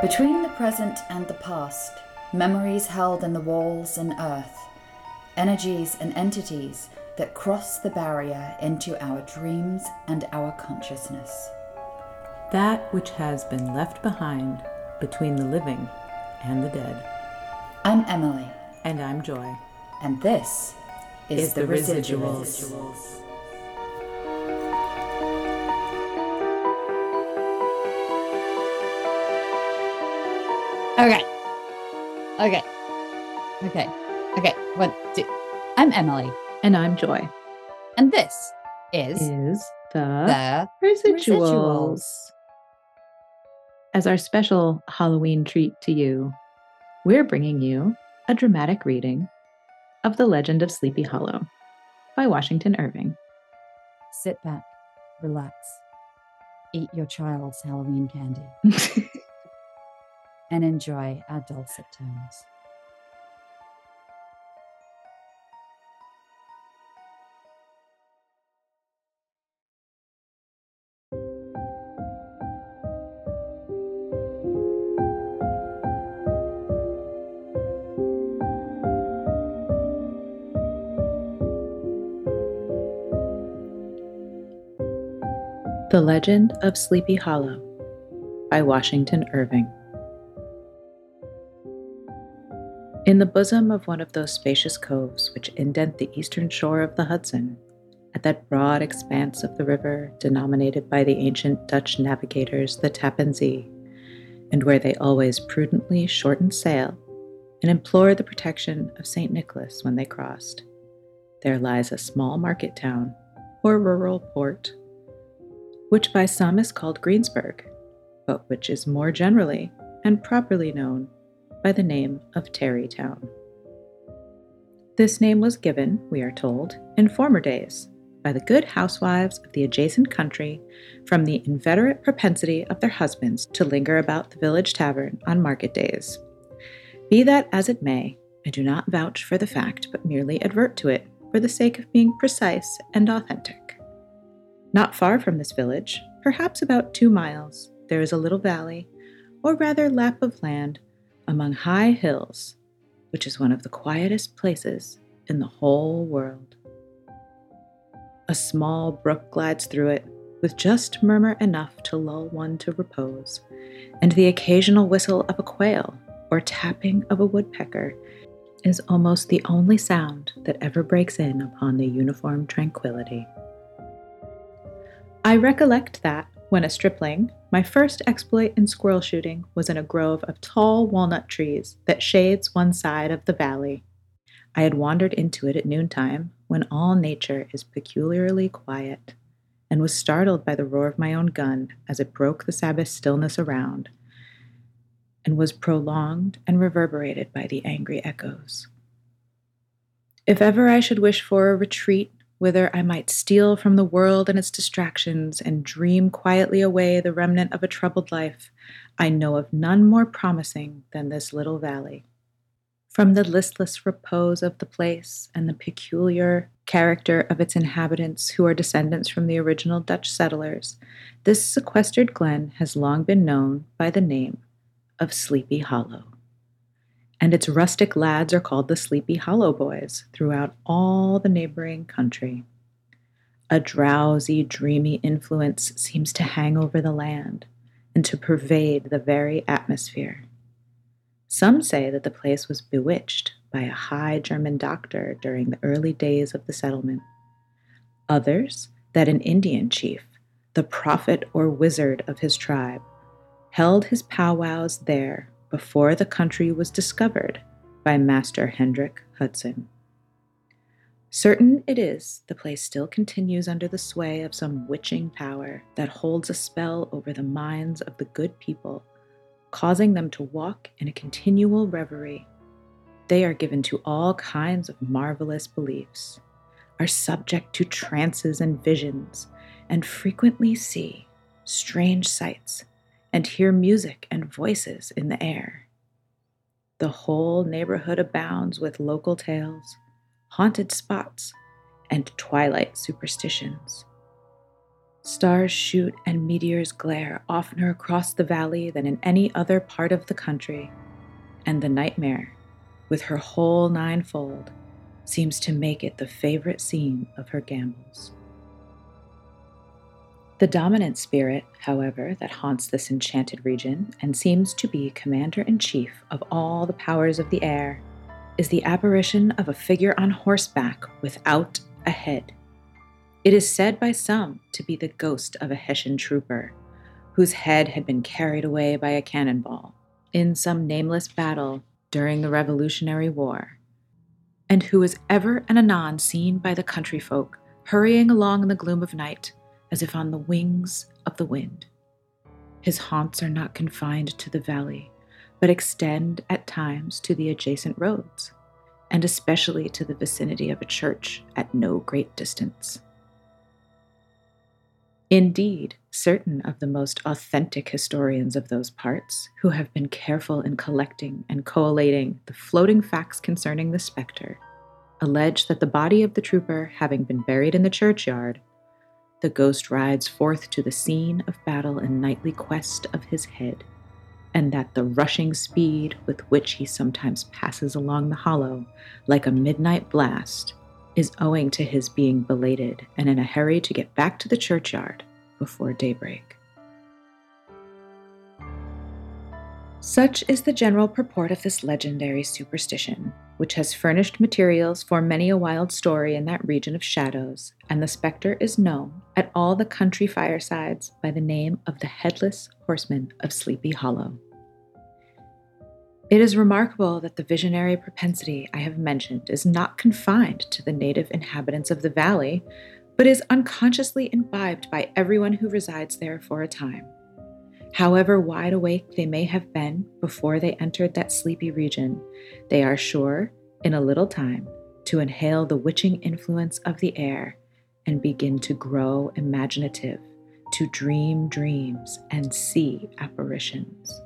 Between the present and the past, memories held in the walls and earth, energies and entities that cross the barrier into our dreams and our consciousness. That which has been left behind between the living and the dead. I'm Emily. And I'm Joy. And this is, is the, the residuals. residuals. Okay. Okay. Okay. Okay. What do? I'm Emily. And I'm Joy. And this is, Is the, the residuals. residuals. As our special Halloween treat to you, we're bringing you a dramatic reading of The Legend of Sleepy Hollow by Washington Irving. Sit back, relax, eat your child's Halloween candy, and enjoy our dulcet tones. the Legend of Sleepy Hollow by Washington Irving. In the bosom of one of those spacious coves which indent the eastern shore of the Hudson, at that broad expanse of the river denominated by the ancient Dutch navigators the Tappan Zee, and where they always prudently shortened sail and implored the protection of St. Nicholas when they crossed, there lies a small market town or rural port, which by some is called Greensburg, but which is more generally and properly known by the name of Tarrytown. This name was given, we are told, in former days by the good housewives of the adjacent country from the inveterate propensity of their husbands to linger about the village tavern on market days. Be that as it may, I do not vouch for the fact, but merely advert to it for the sake of being precise and authentic. Not far from this village, perhaps about two miles, there is a little valley, or rather lap of land, among high hills, which is one of the quietest places in the whole world. A small brook glides through it, with just murmur enough to lull one to repose, and the occasional whistle of a quail or tapping of a woodpecker is almost the only sound that ever breaks in upon the uniform tranquility. I recollect that, when a stripling, my first exploit in squirrel shooting was in a grove of tall walnut trees that shades one side of the valley. I had wandered into it at noontime, when all nature is peculiarly quiet, and was startled by the roar of my own gun as it broke the Sabbath stillness around, and was prolonged and reverberated by the angry echoes. If ever I should wish for a retreat whither I might steal from the world and its distractions and dream quietly away the remnant of a troubled life, I know of none more promising than this little valley. From the listless repose of the place and the peculiar character of its inhabitants, who are descendants from the original Dutch settlers, this sequestered glen has long been known by the name of Sleepy Hollow and its rustic lads are called the Sleepy Hollow Boys throughout all the neighboring country. A drowsy, dreamy influence seems to hang over the land and to pervade the very atmosphere. Some say that the place was bewitched by a high German doctor during the early days of the settlement. Others, that an Indian chief, the prophet or wizard of his tribe, held his powwows there before the country was discovered by Master Hendrik Hudson. Certain it is, the place still continues under the sway of some witching power that holds a spell over the minds of the good people, causing them to walk in a continual reverie. They are given to all kinds of marvelous beliefs, are subject to trances and visions, and frequently see strange sights and hear music and voices in the air. The whole neighborhood abounds with local tales, haunted spots, and twilight superstitions. Stars shoot and meteors glare oftener across the valley than in any other part of the country, and the nightmare, with her whole ninefold, seems to make it the favorite scene of her gambols. The dominant spirit, however, that haunts this enchanted region and seems to be commander in chief of all the powers of the air is the apparition of a figure on horseback without a head. It is said by some to be the ghost of a Hessian trooper, whose head had been carried away by a cannonball in some nameless battle during the Revolutionary War, and who is ever and anon seen by the country folk hurrying along in the gloom of night as if on the wings of the wind. His haunts are not confined to the valley, but extend at times to the adjacent roads, and especially to the vicinity of a church at no great distance. Indeed, certain of the most authentic historians of those parts, who have been careful in collecting and collating the floating facts concerning the spectre, allege that the body of the trooper having been buried in the churchyard, the ghost rides forth to the scene of battle in nightly quest of his head and that the rushing speed with which he sometimes passes along the hollow, like a midnight blast, is owing to his being belated and in a hurry to get back to the churchyard before daybreak. Such is the general purport of this legendary superstition, which has furnished materials for many a wild story in that region of shadows, and the spectre is known at all the country firesides by the name of the Headless Horseman of Sleepy Hollow. It is remarkable that the visionary propensity I have mentioned is not confined to the native inhabitants of the valley, but is unconsciously imbibed by everyone who resides there for a time. However wide awake they may have been before they entered that sleepy region, they are sure, in a little time, to inhale the witching influence of the air and begin to grow imaginative, to dream dreams and see apparitions.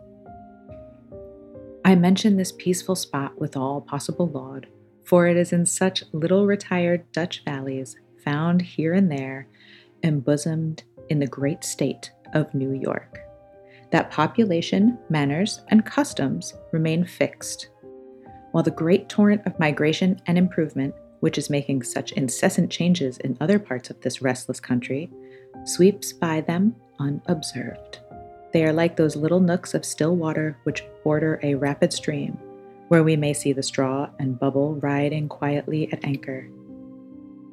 I mention this peaceful spot with all possible laud, for it is in such little retired Dutch valleys, found here and there, embosomed in the great state of New York that population, manners, and customs remain fixed, while the great torrent of migration and improvement, which is making such incessant changes in other parts of this restless country, sweeps by them unobserved. They are like those little nooks of still water which border a rapid stream, where we may see the straw and bubble riding quietly at anchor,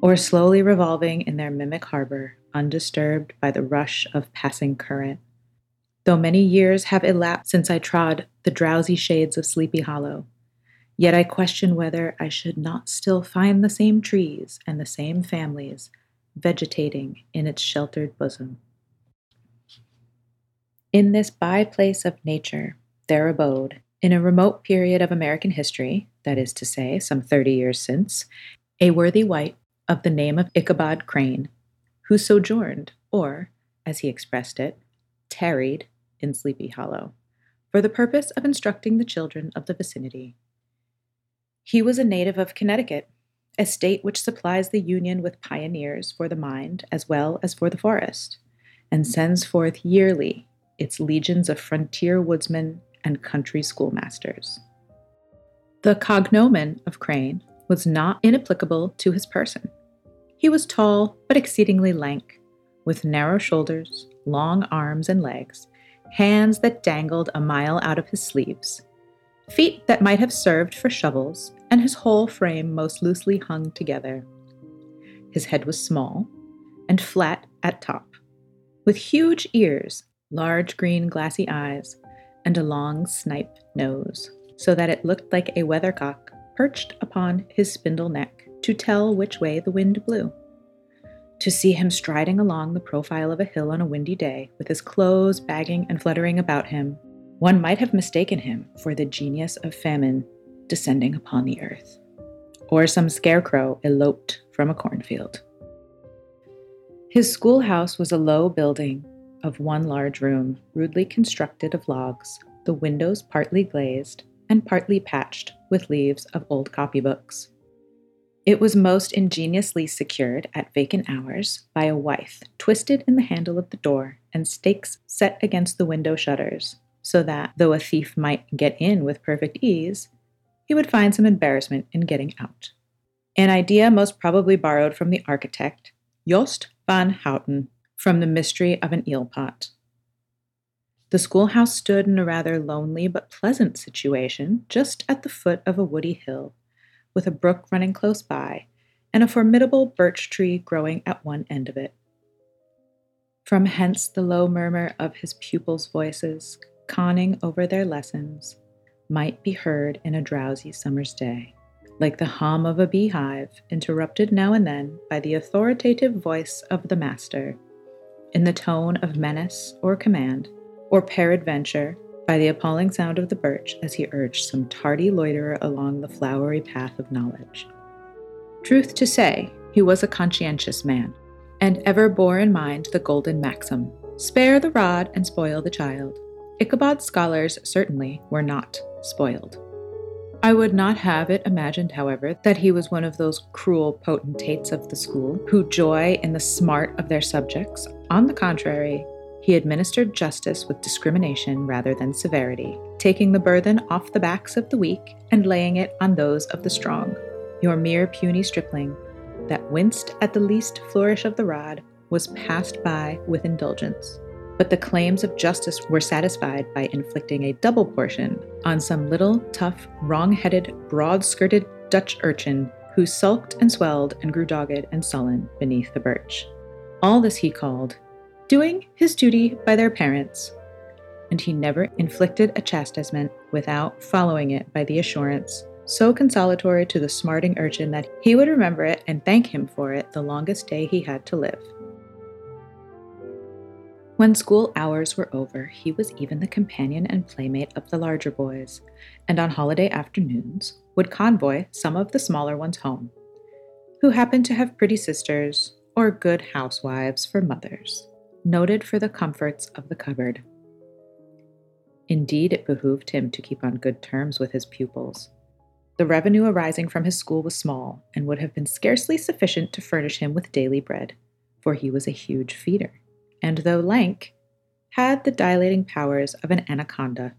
or slowly revolving in their mimic harbor, undisturbed by the rush of passing current Though many years have elapsed since I trod the drowsy shades of Sleepy Hollow, yet I question whether I should not still find the same trees and the same families vegetating in its sheltered bosom. In this by place of nature, their abode, in a remote period of American history, that is to say, some thirty years since, a worthy wight of the name of Ichabod Crane, who sojourned, or, as he expressed it, tarried in Sleepy Hollow, for the purpose of instructing the children of the vicinity. He was a native of Connecticut, a state which supplies the Union with pioneers for the mind as well as for the forest, and sends forth yearly its legions of frontier woodsmen and country schoolmasters. The cognomen of Crane was not inapplicable to his person. He was tall but exceedingly lank, with narrow shoulders, long arms and legs, hands that dangled a mile out of his sleeves, feet that might have served for shovels, and his whole frame most loosely hung together. His head was small and flat at top, with huge ears, large green glassy eyes, and a long snipe nose, so that it looked like a weathercock perched upon his spindle neck to tell which way the wind blew to see him striding along the profile of a hill on a windy day, with his clothes bagging and fluttering about him, one might have mistaken him for the genius of famine descending upon the earth, or some scarecrow eloped from a cornfield. His schoolhouse was a low building of one large room, rudely constructed of logs, the windows partly glazed and partly patched with leaves of old copybooks. It was most ingeniously secured at vacant hours by a withe twisted in the handle of the door and stakes set against the window shutters, so that, though a thief might get in with perfect ease, he would find some embarrassment in getting out. An idea most probably borrowed from the architect, Yost van Houten, from the mystery of an eel pot. The schoolhouse stood in a rather lonely but pleasant situation just at the foot of a woody hill, with a brook running close by and a formidable birch tree growing at one end of it. From hence the low murmur of his pupils' voices, conning over their lessons, might be heard in a drowsy summer's day, like the hum of a beehive, interrupted now and then by the authoritative voice of the master, in the tone of menace or command, or peradventure by the appalling sound of the birch as he urged some tardy loiterer along the flowery path of knowledge. Truth to say, he was a conscientious man, and ever bore in mind the golden maxim spare the rod and spoil the child. Ichabod's scholars certainly were not spoiled. I would not have it imagined, however, that he was one of those cruel potentates of the school who joy in the smart of their subjects. On the contrary, he administered justice with discrimination rather than severity, taking the burthen off the backs of the weak and laying it on those of the strong. Your mere puny stripling, that winced at the least flourish of the rod, was passed by with indulgence but the claims of justice were satisfied by inflicting a double portion on some little, tough, wrong headed, broad skirted Dutch urchin who sulked and swelled and grew dogged and sullen beneath the birch. All this he called doing his duty by their parents, and he never inflicted a chastisement without following it by the assurance, so consolatory to the smarting urchin that he would remember it and thank him for it the longest day he had to live. When school hours were over, he was even the companion and playmate of the larger boys, and on holiday afternoons would convoy some of the smaller ones home, who happened to have pretty sisters or good housewives for mothers, noted for the comforts of the cupboard. Indeed, it behooved him to keep on good terms with his pupils. The revenue arising from his school was small and would have been scarcely sufficient to furnish him with daily bread, for he was a huge feeder and though lank, had the dilating powers of an anaconda.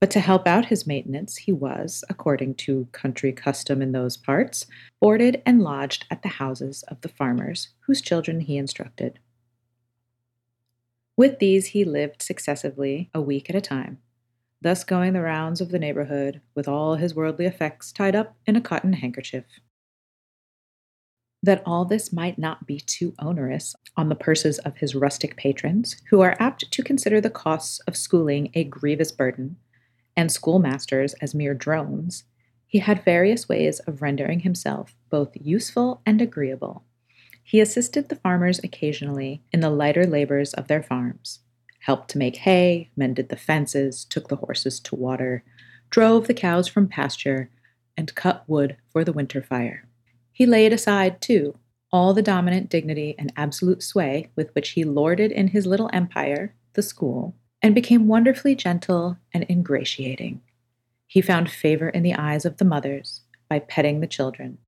But to help out his maintenance, he was, according to country custom in those parts, boarded and lodged at the houses of the farmers whose children he instructed. With these he lived successively, a week at a time, thus going the rounds of the neighborhood with all his worldly effects tied up in a cotton handkerchief that all this might not be too onerous on the purses of his rustic patrons, who are apt to consider the costs of schooling a grievous burden, and schoolmasters as mere drones, he had various ways of rendering himself both useful and agreeable. He assisted the farmers occasionally in the lighter labors of their farms, helped to make hay, mended the fences, took the horses to water, drove the cows from pasture, and cut wood for the winter fire. He laid aside, too, all the dominant dignity and absolute sway with which he lorded in his little empire, the school, and became wonderfully gentle and ingratiating. He found favor in the eyes of the mothers by petting the children,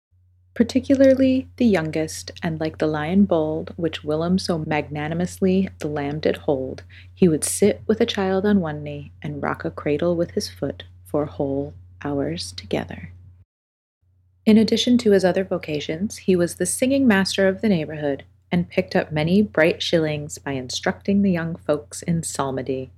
particularly the youngest, and like the lion bold, which whilom so magnanimously the lamb did hold, he would sit with a child on one knee and rock a cradle with his foot for whole hours together. In addition to his other vocations, he was the singing master of the neighborhood and picked up many bright shillings by instructing the young folks in psalmody.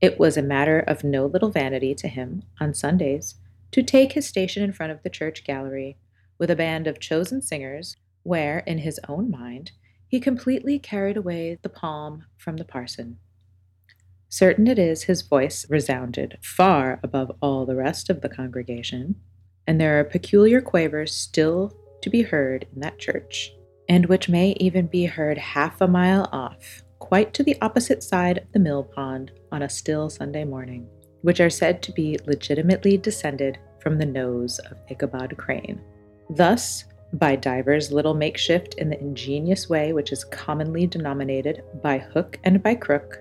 It was a matter of no little vanity to him, on Sundays, to take his station in front of the church gallery with a band of chosen singers, where, in his own mind, he completely carried away the palm from the parson. Certain it is his voice resounded far above all the rest of the congregation, and there are peculiar quavers still to be heard in that church, and which may even be heard half a mile off, quite to the opposite side of the mill pond on a still Sunday morning, which are said to be legitimately descended from the nose of Ichabod Crane. Thus, by divers little makeshift in the ingenious way which is commonly denominated by hook and by crook,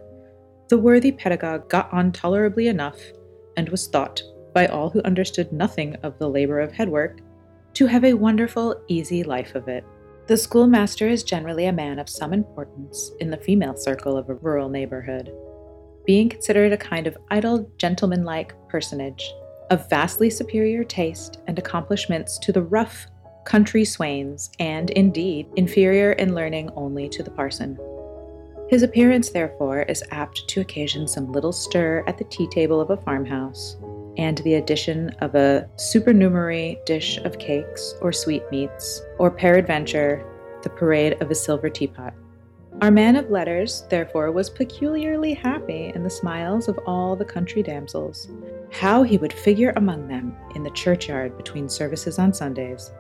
the worthy pedagogue got on tolerably enough, and was thought by all who understood nothing of the labor of headwork to have a wonderful, easy life of it. The schoolmaster is generally a man of some importance in the female circle of a rural neighborhood, being considered a kind of idle, gentlemanlike personage of vastly superior taste and accomplishments to the rough country swains, and indeed inferior in learning only to the parson. His appearance, therefore, is apt to occasion some little stir at the tea table of a farmhouse, and the addition of a supernumerary dish of cakes or sweetmeats, or peradventure, the parade of a silver teapot. Our man of letters, therefore, was peculiarly happy in the smiles of all the country damsels. How he would figure among them in the churchyard between services on Sundays,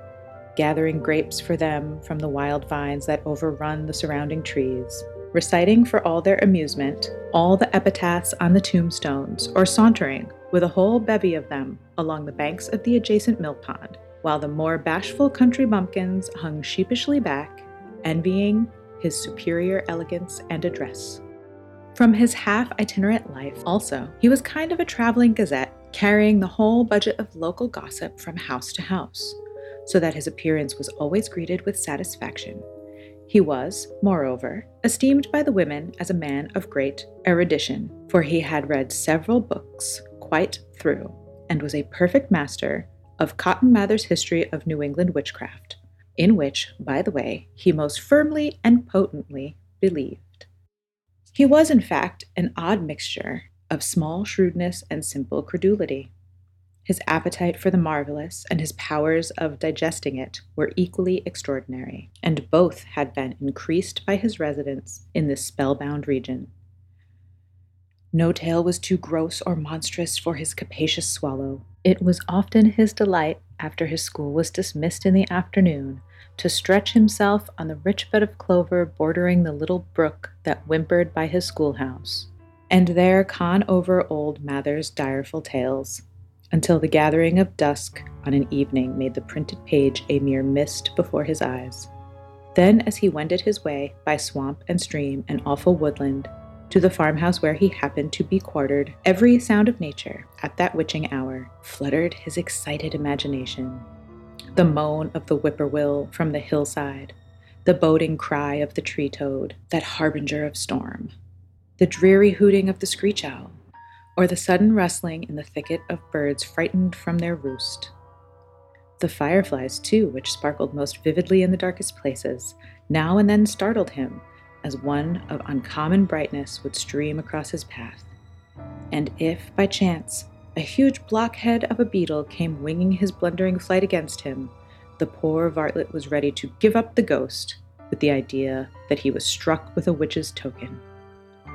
gathering grapes for them from the wild vines that overrun the surrounding trees, reciting for all their amusement all the epitaphs on the tombstones, or sauntering with a whole bevy of them along the banks of the adjacent mill pond, while the more bashful country bumpkins hung sheepishly back, envying his superior elegance and address. From his half itinerant life, also, he was kind of a traveling gazette, carrying the whole budget of local gossip from house to house, so that his appearance was always greeted with satisfaction. He was, moreover, esteemed by the women as a man of great erudition, for he had read several books quite through, and was a perfect master of Cotton Mather's History of New England Witchcraft, in which, by the way, he most firmly and potently believed. He was, in fact, an odd mixture of small shrewdness and simple credulity. His appetite for the marvelous and his powers of digesting it were equally extraordinary, and both had been increased by his residence in this spellbound region. No tale was too gross or monstrous for his capacious swallow. It was often his delight, after his school was dismissed in the afternoon, to stretch himself on the rich bed of clover bordering the little brook that whimpered by his schoolhouse, and there con over old Mather's direful tales until the gathering of dusk on an evening made the printed page a mere mist before his eyes. Then, as he wended his way by swamp and stream and awful woodland to the farmhouse where he happened to be quartered, every sound of nature, at that witching hour, fluttered his excited imagination. The moan of the whippoorwill from the hillside, the boding cry of the tree toad, that harbinger of storm, the dreary hooting of the screech owl, or the sudden rustling in the thicket of birds frightened from their roost. The fireflies, too, which sparkled most vividly in the darkest places, now and then startled him as one of uncommon brightness would stream across his path. And if, by chance, a huge blockhead of a beetle came winging his blundering flight against him, the poor varlet was ready to give up the ghost with the idea that he was struck with a witch's token.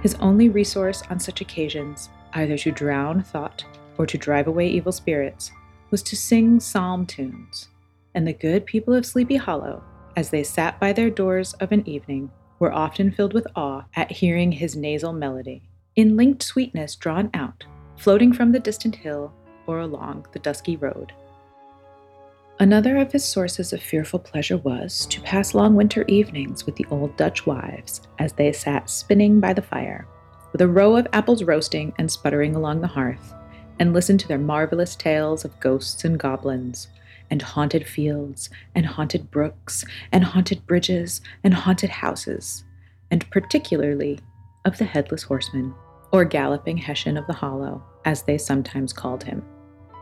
His only resource on such occasions either to drown thought or to drive away evil spirits, was to sing psalm tunes. And the good people of Sleepy Hollow, as they sat by their doors of an evening, were often filled with awe at hearing his nasal melody, in linked sweetness drawn out, floating from the distant hill or along the dusky road. Another of his sources of fearful pleasure was to pass long winter evenings with the old Dutch wives as they sat spinning by the fire with a row of apples roasting and sputtering along the hearth, and listen to their marvelous tales of ghosts and goblins, and haunted fields, and haunted brooks, and haunted bridges, and haunted houses, and particularly of the headless horseman, or galloping Hessian of the Hollow, as they sometimes called him.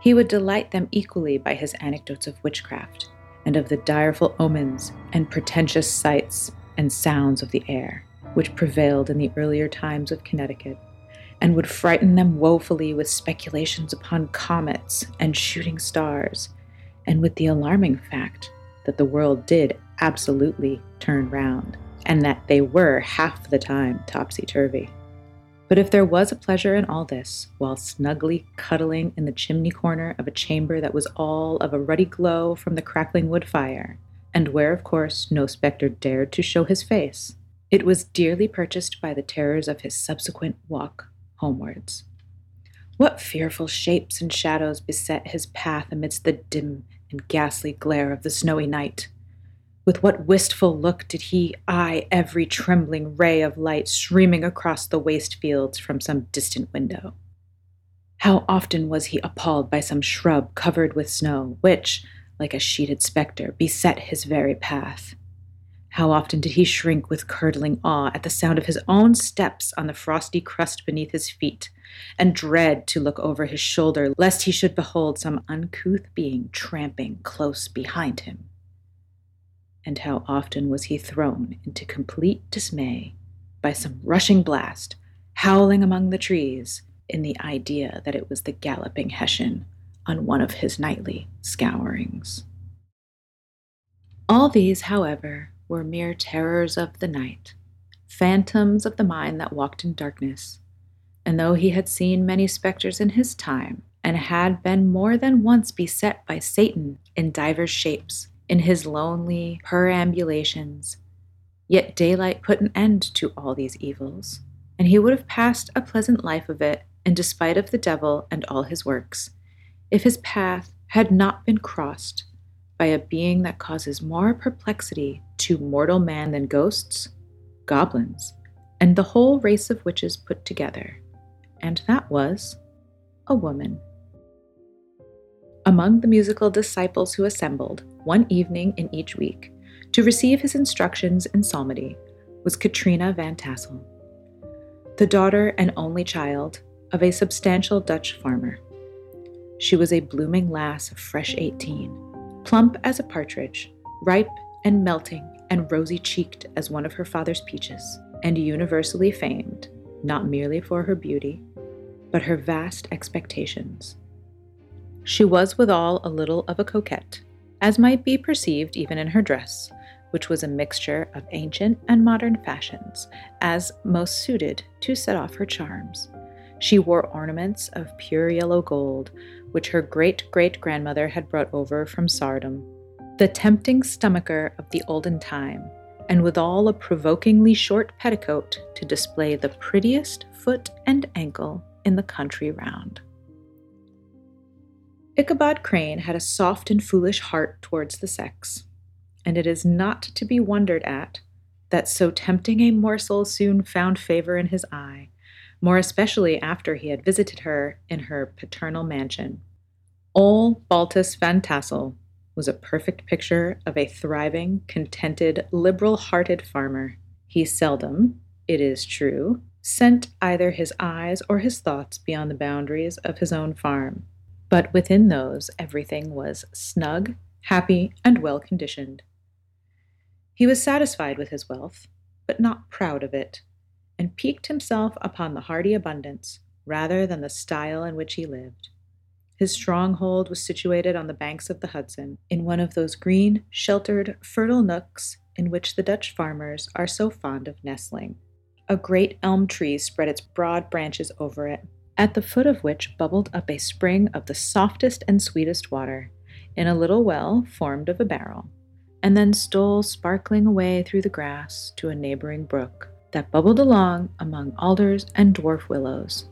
He would delight them equally by his anecdotes of witchcraft, and of the direful omens and portentous sights and sounds of the air which prevailed in the earlier times of Connecticut, and would frighten them woefully with speculations upon comets and shooting stars, and with the alarming fact that the world did absolutely turn round, and that they were half the time topsy turvy. But if there was a pleasure in all this, while snugly cuddling in the chimney corner of a chamber that was all of a ruddy glow from the crackling wood fire, and where, of course, no spectre dared to show his face, it was dearly purchased by the terrors of his subsequent walk homewards. What fearful shapes and shadows beset his path amidst the dim and ghastly glare of the snowy night! With what wistful look did he eye every trembling ray of light streaming across the waste fields from some distant window! How often was he appalled by some shrub covered with snow, which, like a sheeted spectre, beset his very path. How often did he shrink with curdling awe at the sound of his own steps on the frosty crust beneath his feet, and dread to look over his shoulder lest he should behold some uncouth being tramping close behind him. And how often was he thrown into complete dismay by some rushing blast, howling among the trees, in the idea that it was the galloping Hessian on one of his nightly scourings. All these, however, were mere terrors of the night, phantoms of the mind that walked in darkness. And though he had seen many spectres in his time, and had been more than once beset by Satan in divers shapes in his lonely perambulations, yet daylight put an end to all these evils, and he would have passed a pleasant life of it in despite of the devil and all his works, if his path had not been crossed by a being that causes more perplexity to mortal man than ghosts, goblins, and the whole race of witches put together, and that was a woman. Among the musical disciples who assembled one evening in each week to receive his instructions in psalmody was Katrina van Tassel, the daughter and only child of a substantial Dutch farmer. She was a blooming lass of fresh eighteen, plump as a partridge, ripe and melting and rosy cheeked as one of her father's peaches, and universally famed, not merely for her beauty, but her vast expectations. She was withal a little of a coquette, as might be perceived even in her dress, which was a mixture of ancient and modern fashions, as most suited to set off her charms. She wore ornaments of pure yellow gold, which her great great grandmother had brought over from Saardam, the tempting stomacher of the olden time, and withal a provokingly short petticoat to display the prettiest foot and ankle in the country round. Ichabod Crane had a soft and foolish heart towards the sex, and it is not to be wondered at that so tempting a morsel soon found favor in his eye more especially after he had visited her in her paternal mansion. Ole Baltus Van Tassel was a perfect picture of a thriving, contented, liberal hearted farmer. He seldom, it is true, sent either his eyes or his thoughts beyond the boundaries of his own farm, but within those everything was snug, happy, and well conditioned. He was satisfied with his wealth, but not proud of it and piqued himself upon the hardy abundance rather than the style in which he lived. His stronghold was situated on the banks of the Hudson, in one of those green, sheltered, fertile nooks in which the Dutch farmers are so fond of nestling. A great elm tree spread its broad branches over it, at the foot of which bubbled up a spring of the softest and sweetest water, in a little well formed of a barrel, and then stole sparkling away through the grass to a neighboring brook that bubbled along among alders and dwarf willows.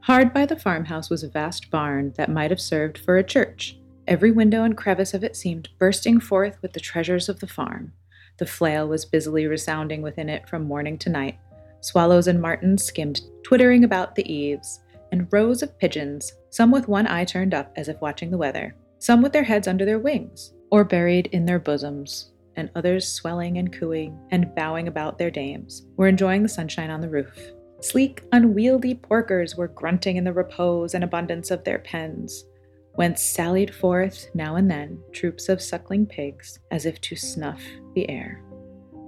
Hard by the farmhouse was a vast barn that might have served for a church. Every window and crevice of it seemed bursting forth with the treasures of the farm. The flail was busily resounding within it from morning to night. Swallows and martins skimmed, twittering about the eaves, and rows of pigeons, some with one eye turned up as if watching the weather, some with their heads under their wings, or buried in their bosoms, and others swelling and cooing and bowing about their dames, were enjoying the sunshine on the roof. Sleek, unwieldy porkers were grunting in the repose and abundance of their pens, whence sallied forth now and then troops of suckling pigs as if to snuff the air.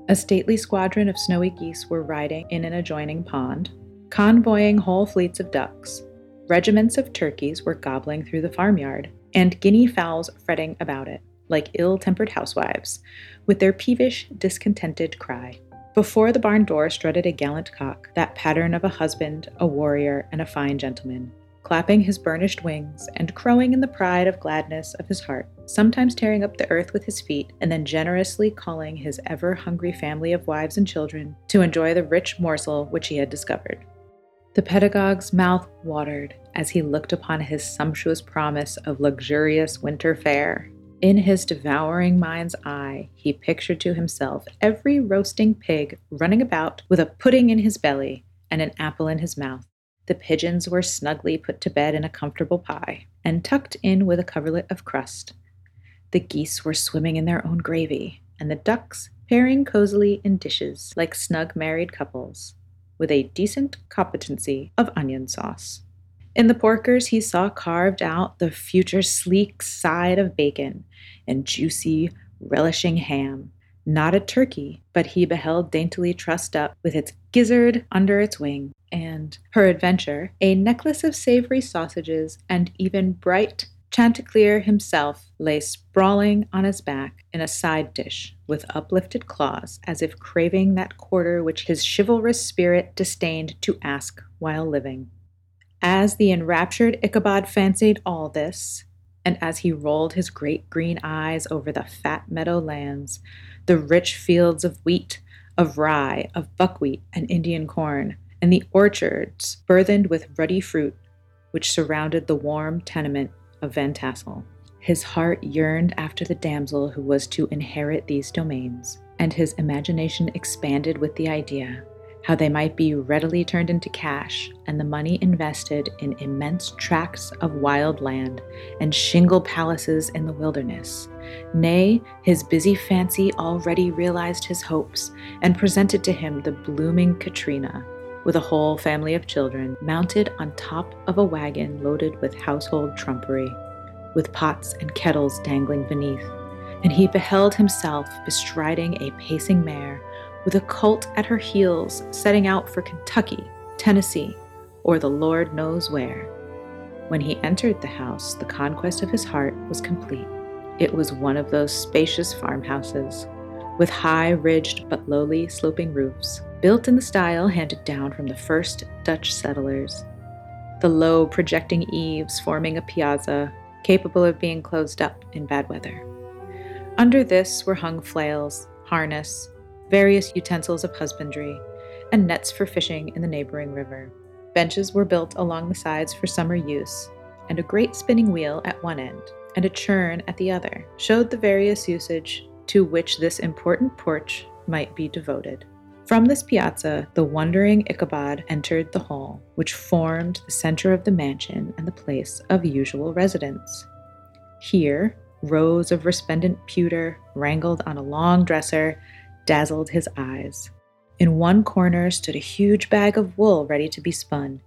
A stately squadron of snowy geese were riding in an adjoining pond, convoying whole fleets of ducks. Regiments of turkeys were gobbling through the farmyard, and guinea fowls fretting about it like ill tempered housewives, with their peevish, discontented cry. Before the barn door strutted a gallant cock, that pattern of a husband, a warrior, and a fine gentleman, clapping his burnished wings and crowing in the pride of gladness of his heart, sometimes tearing up the earth with his feet, and then generously calling his ever hungry family of wives and children to enjoy the rich morsel which he had discovered. The pedagogue's mouth watered as he looked upon his sumptuous promise of luxurious winter fare in his devouring mind's eye, he pictured to himself every roasting pig running about with a pudding in his belly and an apple in his mouth. The pigeons were snugly put to bed in a comfortable pie and tucked in with a coverlet of crust. The geese were swimming in their own gravy, and the ducks pairing cozily in dishes like snug married couples, with a decent competency of onion sauce. In the porkers, he saw carved out the future sleek side of bacon and juicy, relishing ham. Not a turkey, but he beheld daintily trussed up with its gizzard under its wing, and, per adventure, a necklace of savory sausages and even bright Chanticleer himself lay sprawling on his back in a side dish with uplifted claws, as if craving that quarter which his chivalrous spirit disdained to ask while living. As the enraptured Ichabod fancied all this, and as he rolled his great green eyes over the fat meadow lands, the rich fields of wheat, of rye, of buckwheat, and Indian corn, and the orchards burthened with ruddy fruit, which surrounded the warm tenement of Van Tassel. His heart yearned after the damsel who was to inherit these domains, and his imagination expanded with the idea how they might be readily turned into cash and the money invested in immense tracts of wild land and shingle palaces in the wilderness. Nay, his busy fancy already realized his hopes and presented to him the blooming Katrina, with a whole family of children mounted on top of a wagon loaded with household trumpery, with pots and kettles dangling beneath. And he beheld himself bestriding a pacing mare, with a colt at her heels, setting out for Kentucky, Tennessee, or the Lord knows where. When he entered the house, the conquest of his heart was complete. It was one of those spacious farmhouses, with high ridged but lowly sloping roofs, built in the style handed down from the first Dutch settlers. The low projecting eaves forming a piazza capable of being closed up in bad weather. Under this were hung flails, harness, various utensils of husbandry, and nets for fishing in the neighboring river. Benches were built along the sides for summer use, and a great spinning wheel at one end and a churn at the other showed the various usage to which this important porch might be devoted. From this piazza, the wondering Ichabod entered the hall, which formed the center of the mansion and the place of usual residence. Here, rows of resplendent pewter, wrangled on a long dresser, dazzled his eyes. In one corner stood a huge bag of wool ready to be spun,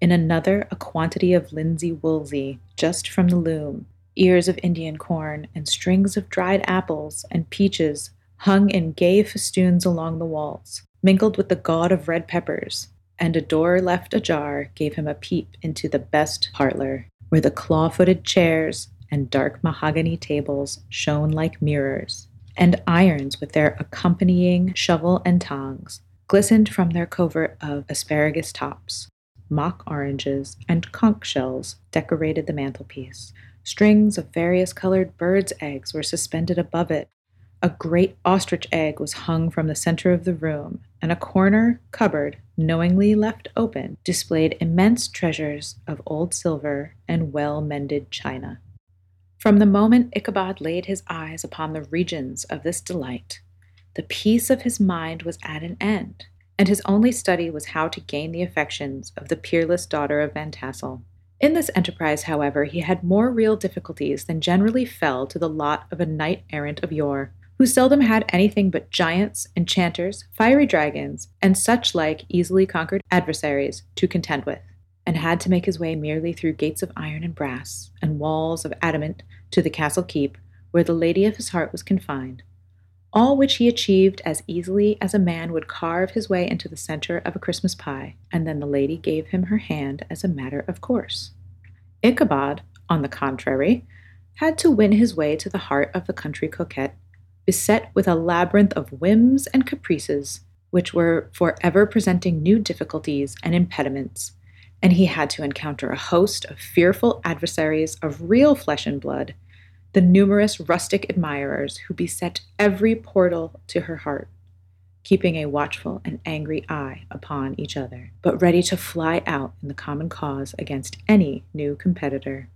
in another, a quantity of linsey woolsey, just from the loom, ears of Indian corn, and strings of dried apples and peaches hung in gay festoons along the walls, mingled with the god of red peppers, and a door left ajar gave him a peep into the best parlor, where the claw footed chairs and dark mahogany tables shone like mirrors, and irons with their accompanying shovel and tongs glistened from their covert of asparagus tops. Mock oranges and conch shells decorated the mantelpiece. Strings of various colored birds' eggs were suspended above it, a great ostrich egg was hung from the center of the room, and a corner cupboard, knowingly left open, displayed immense treasures of old silver and well mended china. From the moment Ichabod laid his eyes upon the regions of this delight, the peace of his mind was at an end, and his only study was how to gain the affections of the peerless daughter of Van Tassel. In this enterprise, however, he had more real difficulties than generally fell to the lot of a knight errant of yore who seldom had anything but giants, enchanters, fiery dragons, and such like easily conquered adversaries to contend with, and had to make his way merely through gates of iron and brass, and walls of adamant to the castle keep, where the lady of his heart was confined, all which he achieved as easily as a man would carve his way into the center of a Christmas pie, and then the lady gave him her hand as a matter of course. Ichabod, on the contrary, had to win his way to the heart of the country coquette beset with a labyrinth of whims and caprices, which were forever presenting new difficulties and impediments, and he had to encounter a host of fearful adversaries of real flesh and blood, the numerous rustic admirers who beset every portal to her heart, keeping a watchful and angry eye upon each other, but ready to fly out in the common cause against any new competitor.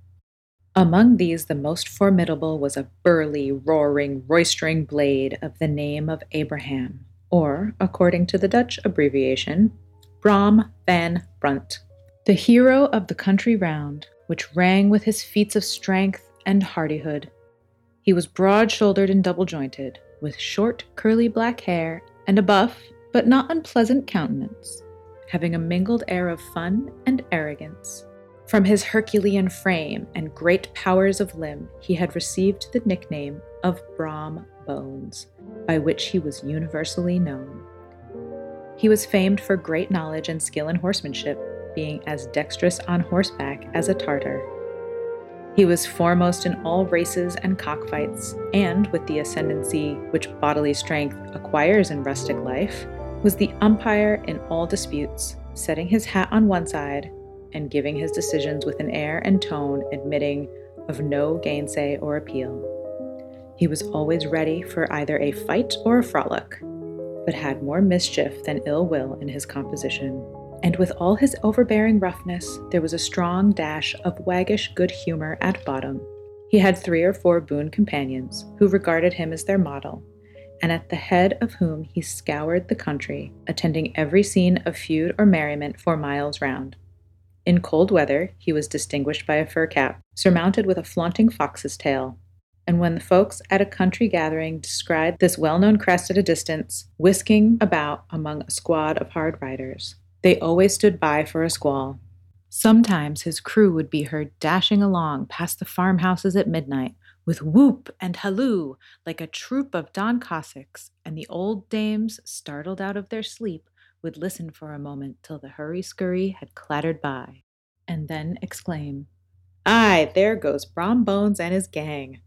Among these, the most formidable was a burly, roaring, roistering blade of the name of Abraham, or, according to the Dutch abbreviation, Brom van Brunt, the hero of the country round, which rang with his feats of strength and hardihood. He was broad shouldered and double jointed, with short, curly black hair and a buff, but not unpleasant countenance, having a mingled air of fun and arrogance. From his Herculean frame and great powers of limb, he had received the nickname of Brom Bones, by which he was universally known. He was famed for great knowledge and skill in horsemanship, being as dexterous on horseback as a Tartar. He was foremost in all races and cockfights, and with the ascendancy which bodily strength acquires in rustic life, was the umpire in all disputes, setting his hat on one side and giving his decisions with an air and tone admitting of no gainsay or appeal. He was always ready for either a fight or a frolic, but had more mischief than ill will in his composition. And with all his overbearing roughness, there was a strong dash of waggish good humor at bottom. He had three or four boon companions who regarded him as their model, and at the head of whom he scoured the country, attending every scene of feud or merriment for miles round. In cold weather, he was distinguished by a fur cap, surmounted with a flaunting fox's tail, and when the folks at a country gathering descried this well known crest at a distance, whisking about among a squad of hard riders, they always stood by for a squall. Sometimes his crew would be heard dashing along past the farmhouses at midnight, with whoop and halloo like a troop of Don Cossacks, and the old dames, startled out of their sleep, would listen for a moment till the hurry scurry had clattered by, and then exclaim, Aye, there goes Brom Bones and his gang.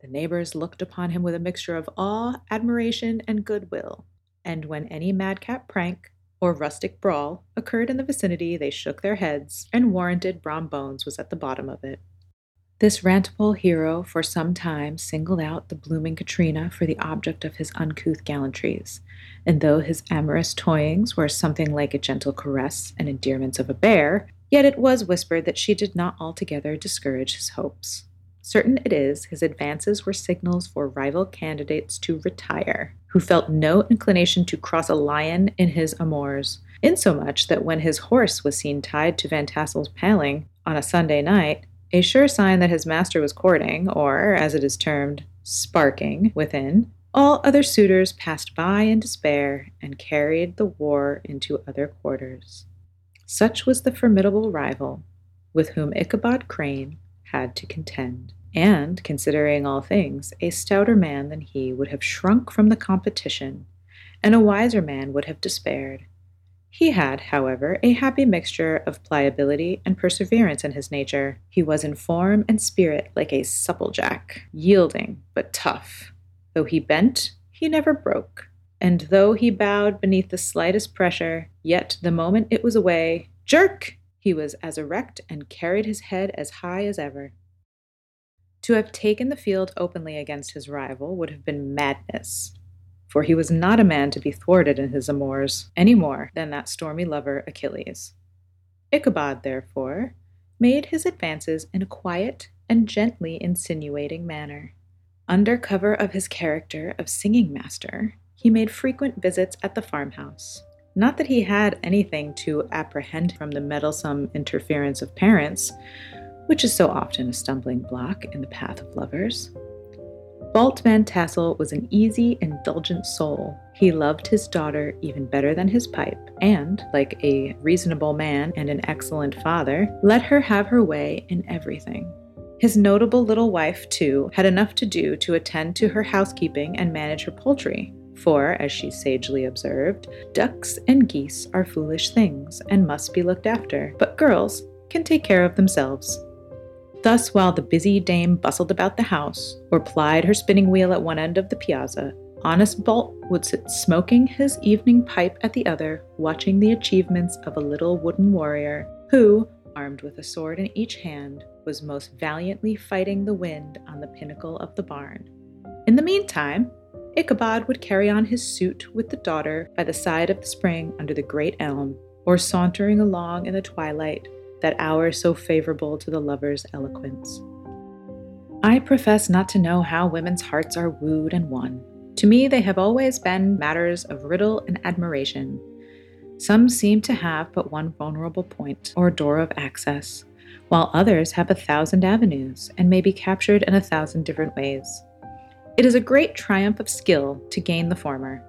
The neighbors looked upon him with a mixture of awe, admiration, and goodwill, and when any madcap prank or rustic brawl occurred in the vicinity, they shook their heads and warranted Brom Bones was at the bottom of it. This rantable hero for some time singled out the blooming Katrina for the object of his uncouth gallantries, and though his amorous toyings were something like a gentle caress and endearments of a bear, yet it was whispered that she did not altogether discourage his hopes. Certain it is, his advances were signals for rival candidates to retire, who felt no inclination to cross a lion in his amours, insomuch that when his horse was seen tied to Van Tassel's paling on a Sunday night, a sure sign that his master was courting, or, as it is termed, sparking, within, all other suitors passed by in despair and carried the war into other quarters. Such was the formidable rival with whom Ichabod Crane had to contend and, considering all things, a stouter man than he would have shrunk from the competition, and a wiser man would have despaired. He had, however, a happy mixture of pliability and perseverance in his nature. He was in form and spirit like a supplejack, yielding but tough. Though he bent, he never broke. And though he bowed beneath the slightest pressure, yet the moment it was away, jerk! He was as erect and carried his head as high as ever. To have taken the field openly against his rival would have been madness, for he was not a man to be thwarted in his amours any more than that stormy lover Achilles. Ichabod, therefore, made his advances in a quiet and gently insinuating manner. Under cover of his character of singing master, he made frequent visits at the farmhouse. Not that he had anything to apprehend from the meddlesome interference of parents, which is so often a stumbling block in the path of lovers. Balt Van Tassel was an easy, indulgent soul. He loved his daughter even better than his pipe, and, like a reasonable man and an excellent father, let her have her way in everything. His notable little wife, too, had enough to do to attend to her housekeeping and manage her poultry. For, as she sagely observed, ducks and geese are foolish things and must be looked after, but girls can take care of themselves. Thus, while the busy dame bustled about the house, or plied her spinning wheel at one end of the piazza, honest Balt would sit smoking his evening pipe at the other, watching the achievements of a little wooden warrior, who, armed with a sword in each hand, was most valiantly fighting the wind on the pinnacle of the barn. In the meantime, Ichabod would carry on his suit with the daughter by the side of the spring under the great elm, or sauntering along in the twilight that hour so favorable to the lover's eloquence. I profess not to know how women's hearts are wooed and won. To me, they have always been matters of riddle and admiration. Some seem to have but one vulnerable point, or door of access, while others have a thousand avenues and may be captured in a thousand different ways. It is a great triumph of skill to gain the former,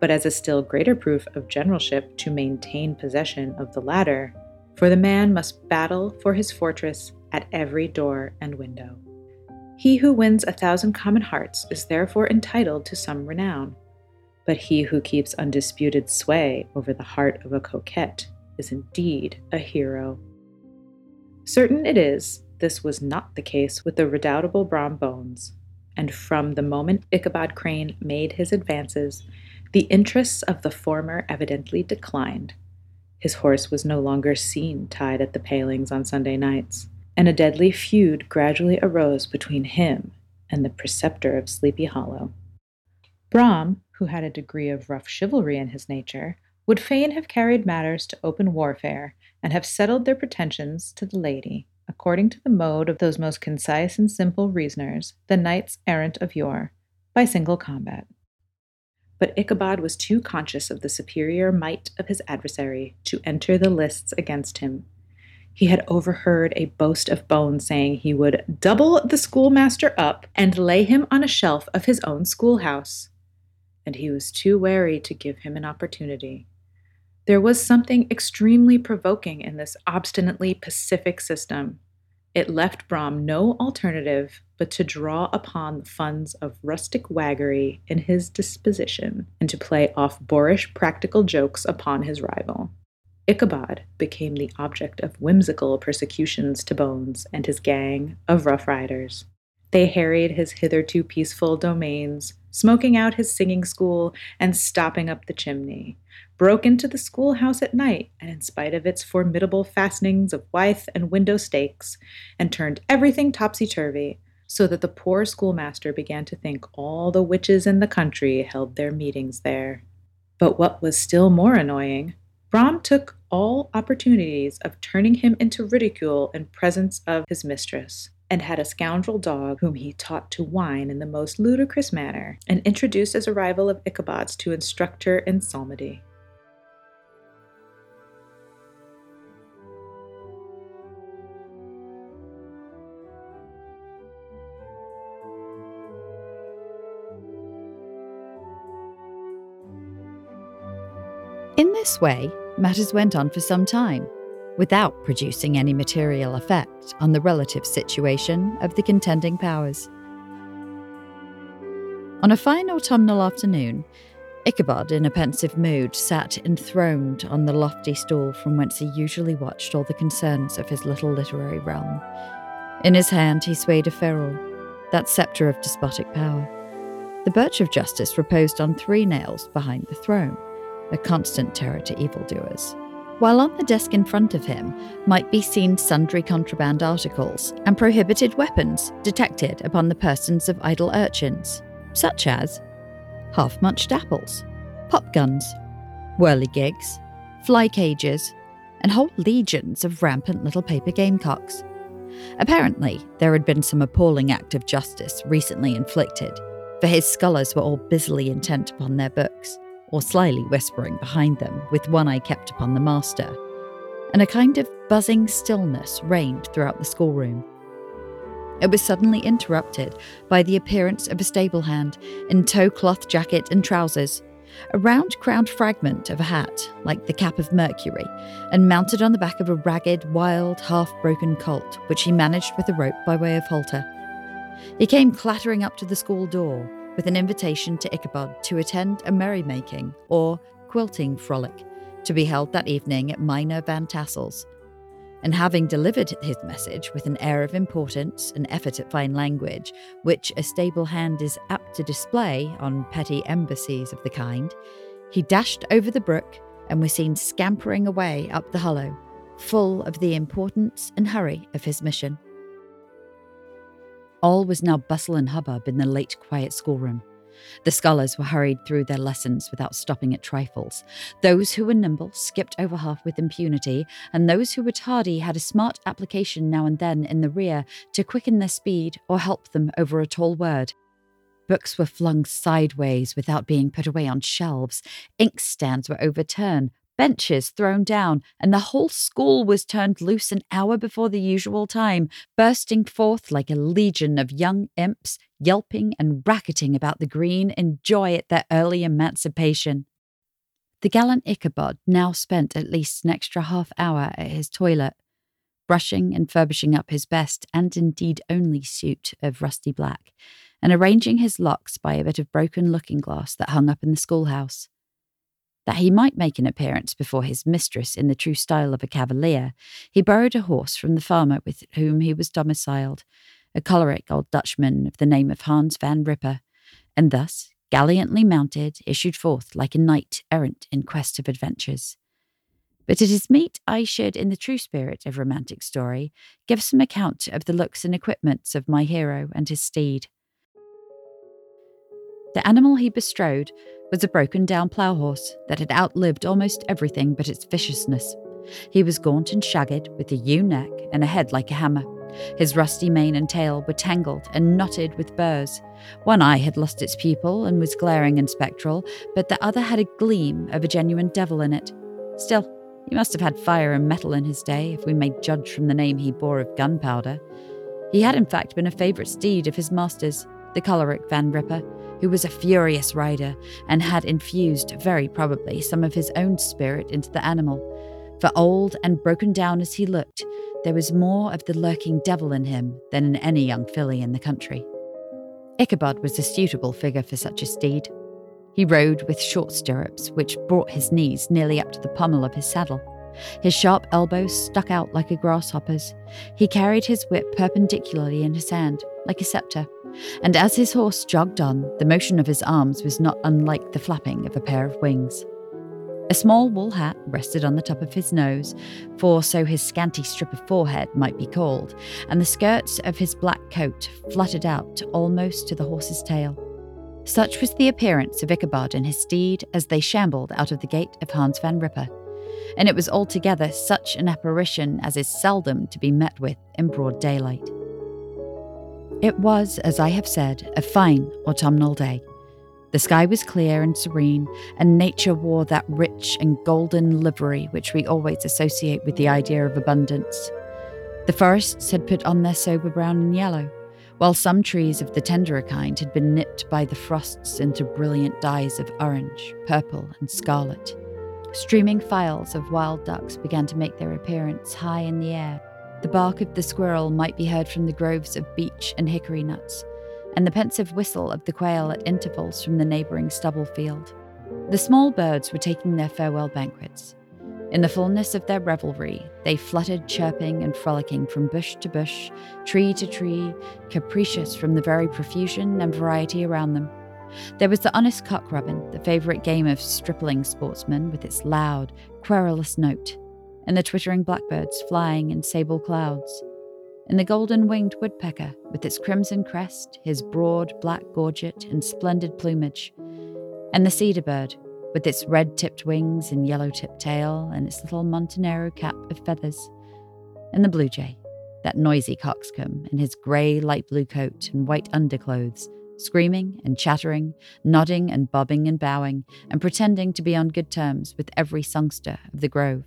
but as a still greater proof of generalship to maintain possession of the latter, for the man must battle for his fortress at every door and window. He who wins a thousand common hearts is therefore entitled to some renown, but he who keeps undisputed sway over the heart of a coquette is indeed a hero. Certain it is, this was not the case with the redoubtable Brom Bones, and from the moment Ichabod Crane made his advances, the interests of the former evidently declined. His horse was no longer seen tied at the palings on Sunday nights, and a deadly feud gradually arose between him and the preceptor of Sleepy Hollow. Brom, who had a degree of rough chivalry in his nature, would fain have carried matters to open warfare and have settled their pretensions to the lady, according to the mode of those most concise and simple reasoners, the knights errant of yore, by single combat. But Ichabod was too conscious of the superior might of his adversary to enter the lists against him. He had overheard a boast of Bones saying he would double the schoolmaster up and lay him on a shelf of his own schoolhouse, and he was too wary to give him an opportunity. There was something extremely provoking in this obstinately pacific system. It left Brom no alternative but to draw upon the funds of rustic waggery in his disposition and to play off boorish practical jokes upon his rival. Ichabod became the object of whimsical persecutions to Bones and his gang of rough riders. They harried his hitherto peaceful domains, smoking out his singing school and stopping up the chimney, broke into the schoolhouse at night, and in spite of its formidable fastenings of withe and window stakes, and turned everything topsy turvy, so that the poor schoolmaster began to think all the witches in the country held their meetings there. But what was still more annoying, Brom took all opportunities of turning him into ridicule in presence of his mistress, and had a scoundrel dog whom he taught to whine in the most ludicrous manner, and introduced as a rival of Ichabod's to instruct her in psalmody. In this way, matters went on for some time, without producing any material effect on the relative situation of the contending powers. On a fine autumnal afternoon, Ichabod, in a pensive mood, sat enthroned on the lofty stool from whence he usually watched all the concerns of his little literary realm. In his hand, he swayed a ferule, that sceptre of despotic power. The birch of justice reposed on three nails behind the throne a constant terror to evildoers. While on the desk in front of him might be seen sundry contraband articles and prohibited weapons detected upon the persons of idle urchins, such as half munched apples, pop guns, whirligigs, fly cages, and whole legions of rampant little paper gamecocks. Apparently, there had been some appalling act of justice recently inflicted, for his scholars were all busily intent upon their books or slyly whispering behind them, with one eye kept upon the master. And a kind of buzzing stillness reigned throughout the schoolroom. It was suddenly interrupted by the appearance of a stable hand in tow cloth jacket and trousers, a round crowned fragment of a hat, like the cap of Mercury, and mounted on the back of a ragged, wild, half broken colt, which he managed with a rope by way of halter. He came clattering up to the school door, with an invitation to Ichabod to attend a merrymaking or quilting frolic to be held that evening at Mynheer Van Tassel's. And having delivered his message with an air of importance and effort at fine language, which a stable hand is apt to display on petty embassies of the kind, he dashed over the brook and was seen scampering away up the hollow, full of the importance and hurry of his mission. All was now bustle and hubbub in the late quiet schoolroom. The scholars were hurried through their lessons without stopping at trifles. Those who were nimble skipped over half with impunity, and those who were tardy had a smart application now and then in the rear to quicken their speed or help them over a tall word. Books were flung sideways without being put away on shelves. Inkstands were overturned, benches thrown down, and the whole school was turned loose an hour before the usual time, bursting forth like a legion of young imps, yelping and racketing about the green in joy at their early emancipation. The gallant Ichabod now spent at least an extra half hour at his toilet, brushing and furbishing up his best and indeed only suit of rusty black, and arranging his locks by a bit of broken looking glass that hung up in the schoolhouse. That he might make an appearance before his mistress in the true style of a cavalier, he borrowed a horse from the farmer with whom he was domiciled, a choleric old Dutchman of the name of Hans van Ripper, and thus, gallantly mounted, issued forth like a knight errant in quest of adventures. But it is meet I should, in the true spirit of romantic story, give some account of the looks and equipments of my hero and his steed. The animal he bestrode was a broken down plough horse that had outlived almost everything but its viciousness. He was gaunt and shagged, with a ewe neck and a head like a hammer. His rusty mane and tail were tangled and knotted with burrs. One eye had lost its pupil and was glaring and spectral, but the other had a gleam of a genuine devil in it. Still, he must have had fire and metal in his day, if we may judge from the name he bore of gunpowder. He had, in fact, been a favourite steed of his master's, the choleric Van Ripper, who was a furious rider and had infused, very probably, some of his own spirit into the animal. For old and broken down as he looked, there was more of the lurking devil in him than in any young filly in the country. Ichabod was a suitable figure for such a steed. He rode with short stirrups, which brought his knees nearly up to the pommel of his saddle. His sharp elbows stuck out like a grasshopper's. He carried his whip perpendicularly in his hand, like a sceptre, and as his horse jogged on, the motion of his arms was not unlike the flapping of a pair of wings. A small wool hat rested on the top of his nose, for so his scanty strip of forehead might be called, and the skirts of his black coat fluttered out almost to the horse's tail. Such was the appearance of Ichabod and his steed as they shambled out of the gate of Hans van Ripper, and it was altogether such an apparition as is seldom to be met with in broad daylight. It was, as I have said, a fine autumnal day. The sky was clear and serene, and nature wore that rich and golden livery which we always associate with the idea of abundance. The forests had put on their sober brown and yellow, while some trees of the tenderer kind had been nipped by the frosts into brilliant dyes of orange, purple, and scarlet. Streaming files of wild ducks began to make their appearance high in the air, the bark of the squirrel might be heard from the groves of beech and hickory nuts, and the pensive whistle of the quail at intervals from the neighbouring stubble field. The small birds were taking their farewell banquets. In the fullness of their revelry, they fluttered chirping and frolicking from bush to bush, tree to tree, capricious from the very profusion and variety around them. There was the honest cock robin, the favourite game of stripling sportsmen, with its loud, querulous note and the twittering blackbirds flying in sable clouds, and the golden winged woodpecker with its crimson crest, his broad black gorget and splendid plumage, and the cedar bird with its red tipped wings and yellow tipped tail and its little Montenero cap of feathers, and the blue jay, that noisy coxcomb in his grey light blue coat and white underclothes, screaming and chattering, nodding and bobbing and bowing, and pretending to be on good terms with every songster of the grove.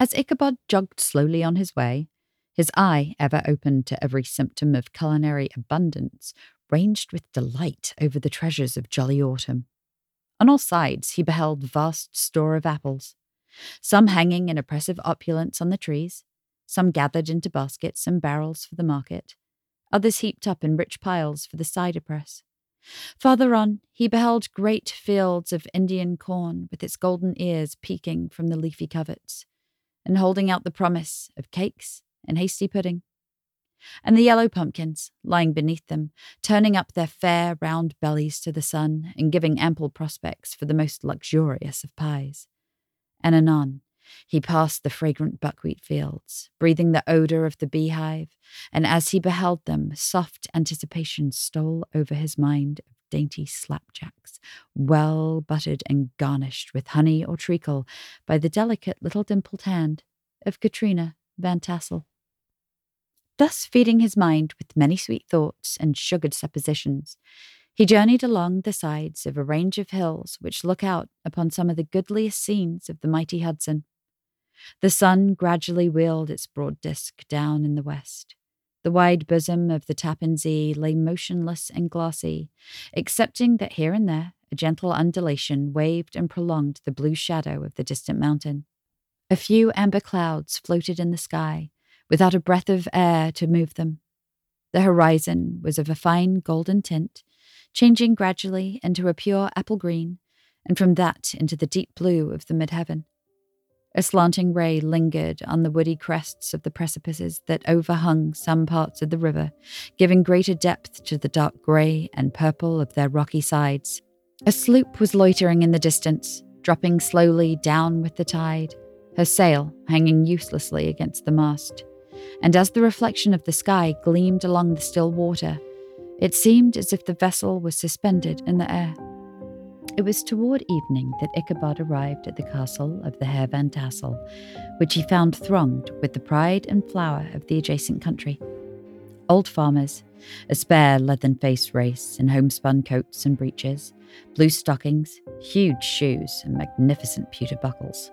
As Ichabod jogged slowly on his way, his eye, ever open to every symptom of culinary abundance, ranged with delight over the treasures of jolly autumn. On all sides he beheld vast store of apples, some hanging in oppressive opulence on the trees, some gathered into baskets and barrels for the market, others heaped up in rich piles for the cider press. Farther on, he beheld great fields of Indian corn with its golden ears peeking from the leafy coverts, and holding out the promise of cakes and hasty pudding. And the yellow pumpkins, lying beneath them, turning up their fair round bellies to the sun and giving ample prospects for the most luxurious of pies. And anon, he passed the fragrant buckwheat fields, breathing the odour of the beehive, and as he beheld them, soft anticipation stole over his mind of dainty slapjacks, well buttered and garnished with honey or treacle by the delicate little dimpled hand of Katrina Van Tassel. Thus feeding his mind with many sweet thoughts and sugared suppositions, he journeyed along the sides of a range of hills which look out upon some of the goodliest scenes of the mighty Hudson. The sun gradually wheeled its broad disk down in the west, The wide bosom of the Tappan Zee lay motionless and glassy, excepting that here and there a gentle undulation waved and prolonged the blue shadow of the distant mountain. A few amber clouds floated in the sky, without a breath of air to move them. The horizon was of a fine golden tint, changing gradually into a pure apple green, and from that into the deep blue of the midheaven. A slanting ray lingered on the woody crests of the precipices that overhung some parts of the river, giving greater depth to the dark grey and purple of their rocky sides. A sloop was loitering in the distance, dropping slowly down with the tide, her sail hanging uselessly against the mast. And as the reflection of the sky gleamed along the still water, it seemed as if the vessel was suspended in the air. It was toward evening that Ichabod arrived at the castle of the Herr Van Tassel, which he found thronged with the pride and flower of the adjacent country. Old farmers, a spare leathern faced race in homespun coats and breeches, blue stockings, huge shoes, and magnificent pewter buckles.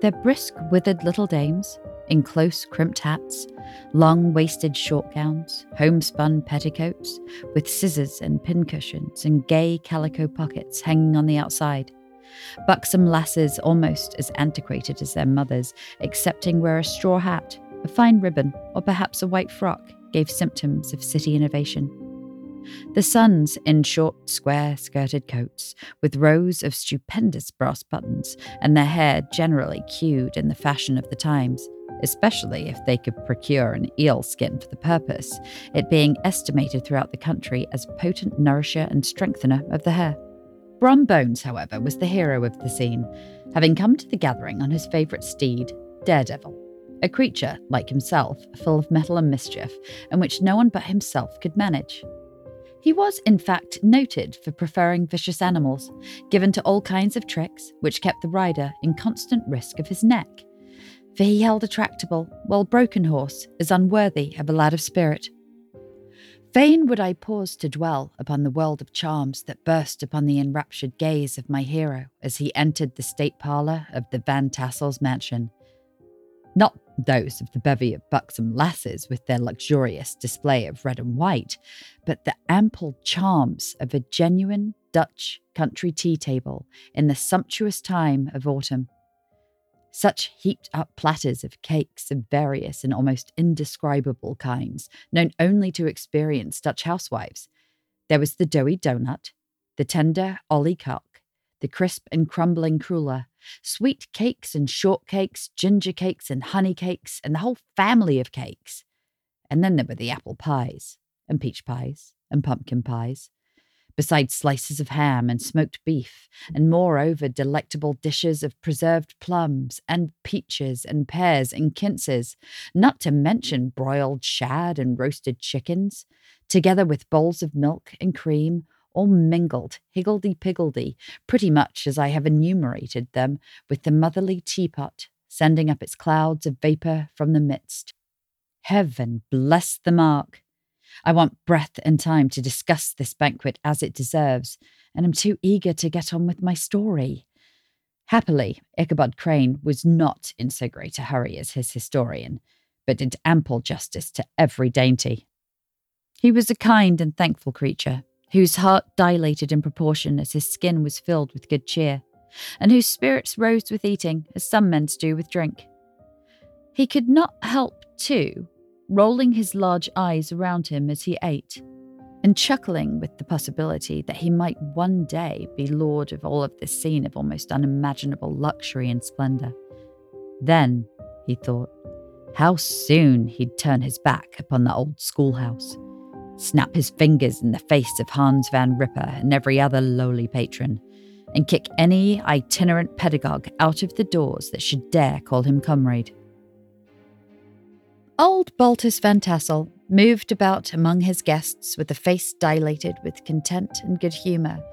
Their brisk, withered little dames, in close crimped hats, long waisted short gowns, homespun petticoats, with scissors and pincushions and gay calico pockets hanging on the outside. Buxom lasses almost as antiquated as their mothers, excepting where a straw hat, a fine ribbon, or perhaps a white frock gave symptoms of city innovation. The sons in short, square skirted coats, with rows of stupendous brass buttons, and their hair generally queued in the fashion of the times, especially if they could procure an eel skin for the purpose, it being estimated throughout the country as potent nourisher and strengthener of the hair. Brom Bones, however, was the hero of the scene, having come to the gathering on his favourite steed, Daredevil, a creature, like himself, full of mettle and mischief, and which no one but himself could manage. He was, in fact, noted for preferring vicious animals, given to all kinds of tricks, which kept the rider in constant risk of his neck. For he held a tractable, well broken horse as unworthy of a lad of spirit. Fain would I pause to dwell upon the world of charms that burst upon the enraptured gaze of my hero as he entered the state parlour of the Van Tassel's mansion. Not those of the bevy of buxom lasses with their luxurious display of red and white, but the ample charms of a genuine Dutch country tea table in the sumptuous time of autumn. Such heaped up platters of cakes of various and almost indescribable kinds, known only to experienced Dutch housewives. There was the doughy donut, the tender oliekoek, the crisp and crumbling cruller, sweet cakes and shortcakes, ginger cakes and honey cakes, and the whole family of cakes. And then there were the apple pies, and peach pies, and pumpkin pies, besides slices of ham and smoked beef, and moreover delectable dishes of preserved plums, and peaches, and pears, and quinces, not to mention broiled shad and roasted chickens, together with bowls of milk and cream, all mingled, higgledy-piggledy, pretty much as I have enumerated them, with the motherly teapot sending up its clouds of vapour from the midst. Heaven bless the mark! I want breath and time to discuss this banquet as it deserves, and I'm too eager to get on with my story. Happily, Ichabod Crane was not in so great a hurry as his historian, but did ample justice to every dainty. He was a kind and thankful creature, whose heart dilated in proportion as his skin was filled with good cheer, and whose spirits rose with eating, as some men's do with drink. He could not help, too, rolling his large eyes around him as he ate, and chuckling with the possibility that he might one day be lord of all of this scene of almost unimaginable luxury and splendour. Then, he thought, how soon he'd turn his back upon the old schoolhouse snap his fingers in the face of Hans van Ripper and every other lowly patron, and kick any itinerant pedagogue out of the doors that should dare call him comrade. Old Baltus van Tassel moved about among his guests with a face dilated with content and good humour,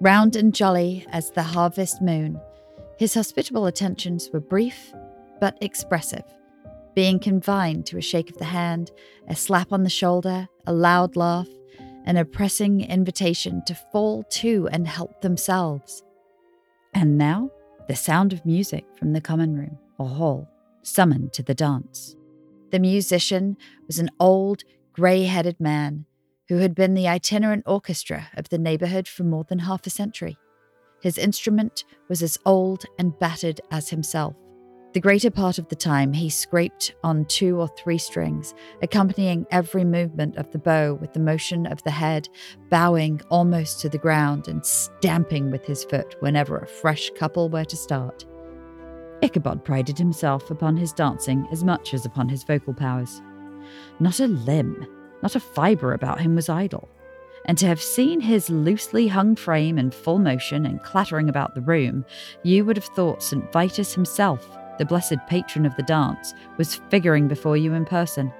round and jolly as the harvest moon. His hospitable attentions were brief but expressive being confined to a shake of the hand, a slap on the shoulder, a loud laugh, and a pressing invitation to fall to and help themselves. And now, the sound of music from the common room or hall summoned to the dance. The musician was an old, grey headed man who had been the itinerant orchestra of the neighbourhood for more than half a century. His instrument was as old and battered as himself. The greater part of the time, he scraped on two or three strings, accompanying every movement of the bow with the motion of the head, bowing almost to the ground and stamping with his foot whenever a fresh couple were to start. Ichabod prided himself upon his dancing as much as upon his vocal powers. Not a limb, not a fibre about him was idle and to have seen his loosely hung frame in full motion and clattering about the room, you would have thought St. Vitus himself the blessed patron of the dance, was figuring before you in person.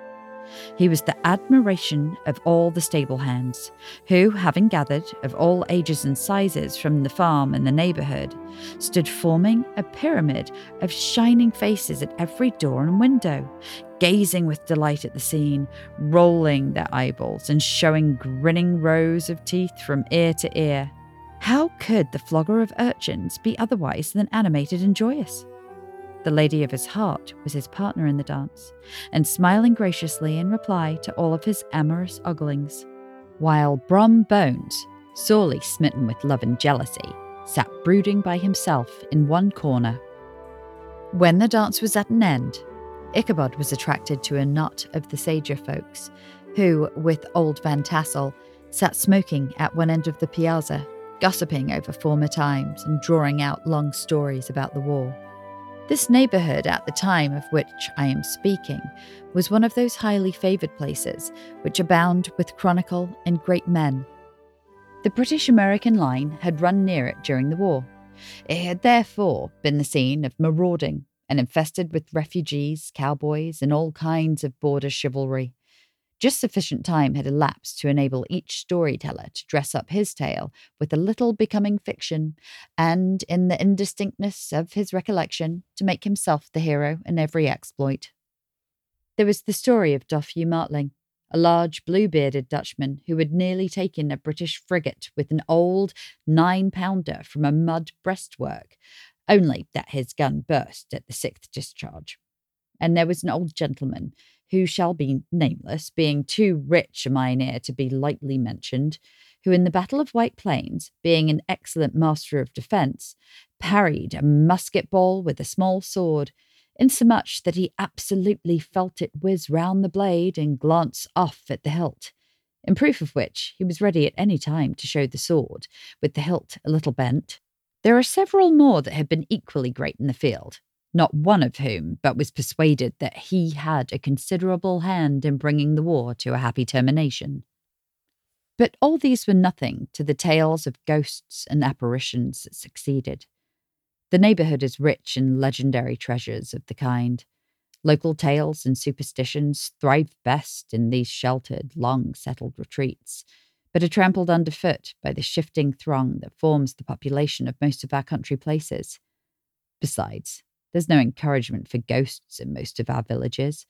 He was the admiration of all the stable hands, who, having gathered of all ages and sizes from the farm and the neighbourhood, stood forming a pyramid of shining faces at every door and window, gazing with delight at the scene, rolling their eyeballs and showing grinning rows of teeth from ear to ear. How could the flogger of urchins be otherwise than animated and joyous? The lady of his heart was his partner in the dance, and smiling graciously in reply to all of his amorous oglings, while Brom Bones, sorely smitten with love and jealousy, sat brooding by himself in one corner. When the dance was at an end, Ichabod was attracted to a knot of the sager folks, who, with old Van Tassel, sat smoking at one end of the piazza, gossiping over former times and drawing out long stories about the war. This neighbourhood, at the time of which I am speaking, was one of those highly favoured places which abound with chronicle and great men. The British American line had run near it during the war. It had therefore been the scene of marauding and infested with refugees, cowboys, and all kinds of border chivalry. Just sufficient time had elapsed to enable each storyteller to dress up his tale with a little becoming fiction, and in the indistinctness of his recollection, to make himself the hero in every exploit. There was the story of Doffue Martling, a large blue bearded Dutchman who had nearly taken a British frigate with an old nine pounder from a mud breastwork, only that his gun burst at the sixth discharge. And there was an old gentleman who shall be nameless, being too rich a mynheer to be lightly mentioned, who in the Battle of White Plains, being an excellent master of defence, parried a musket ball with a small sword, insomuch that he absolutely felt it whiz round the blade and glance off at the hilt, in proof of which he was ready at any time to show the sword, with the hilt a little bent. There are several more that have been equally great in the field, not one of whom but was persuaded that he had a considerable hand in bringing the war to a happy termination. But all these were nothing to the tales of ghosts and apparitions that succeeded. The neighbourhood is rich in legendary treasures of the kind. Local tales and superstitions thrive best in these sheltered, long settled retreats, but are trampled underfoot by the shifting throng that forms the population of most of our country places. Besides, there's no encouragement for ghosts in most of our villages,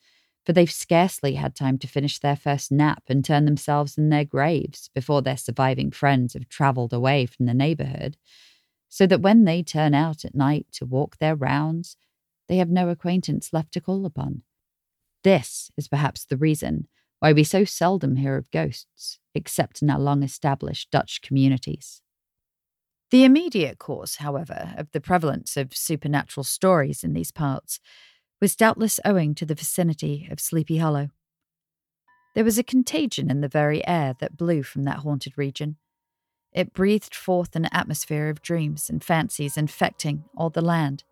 for they've scarcely had time to finish their first nap and turn themselves in their graves before their surviving friends have travelled away from the neighbourhood, so that when they turn out at night to walk their rounds, they have no acquaintance left to call upon. This is perhaps the reason why we so seldom hear of ghosts, except in our long established Dutch communities. The immediate cause, however, of the prevalence of supernatural stories in these parts was doubtless owing to the vicinity of Sleepy Hollow. There was a contagion in the very air that blew from that haunted region. It breathed forth an atmosphere of dreams and fancies infecting all the land.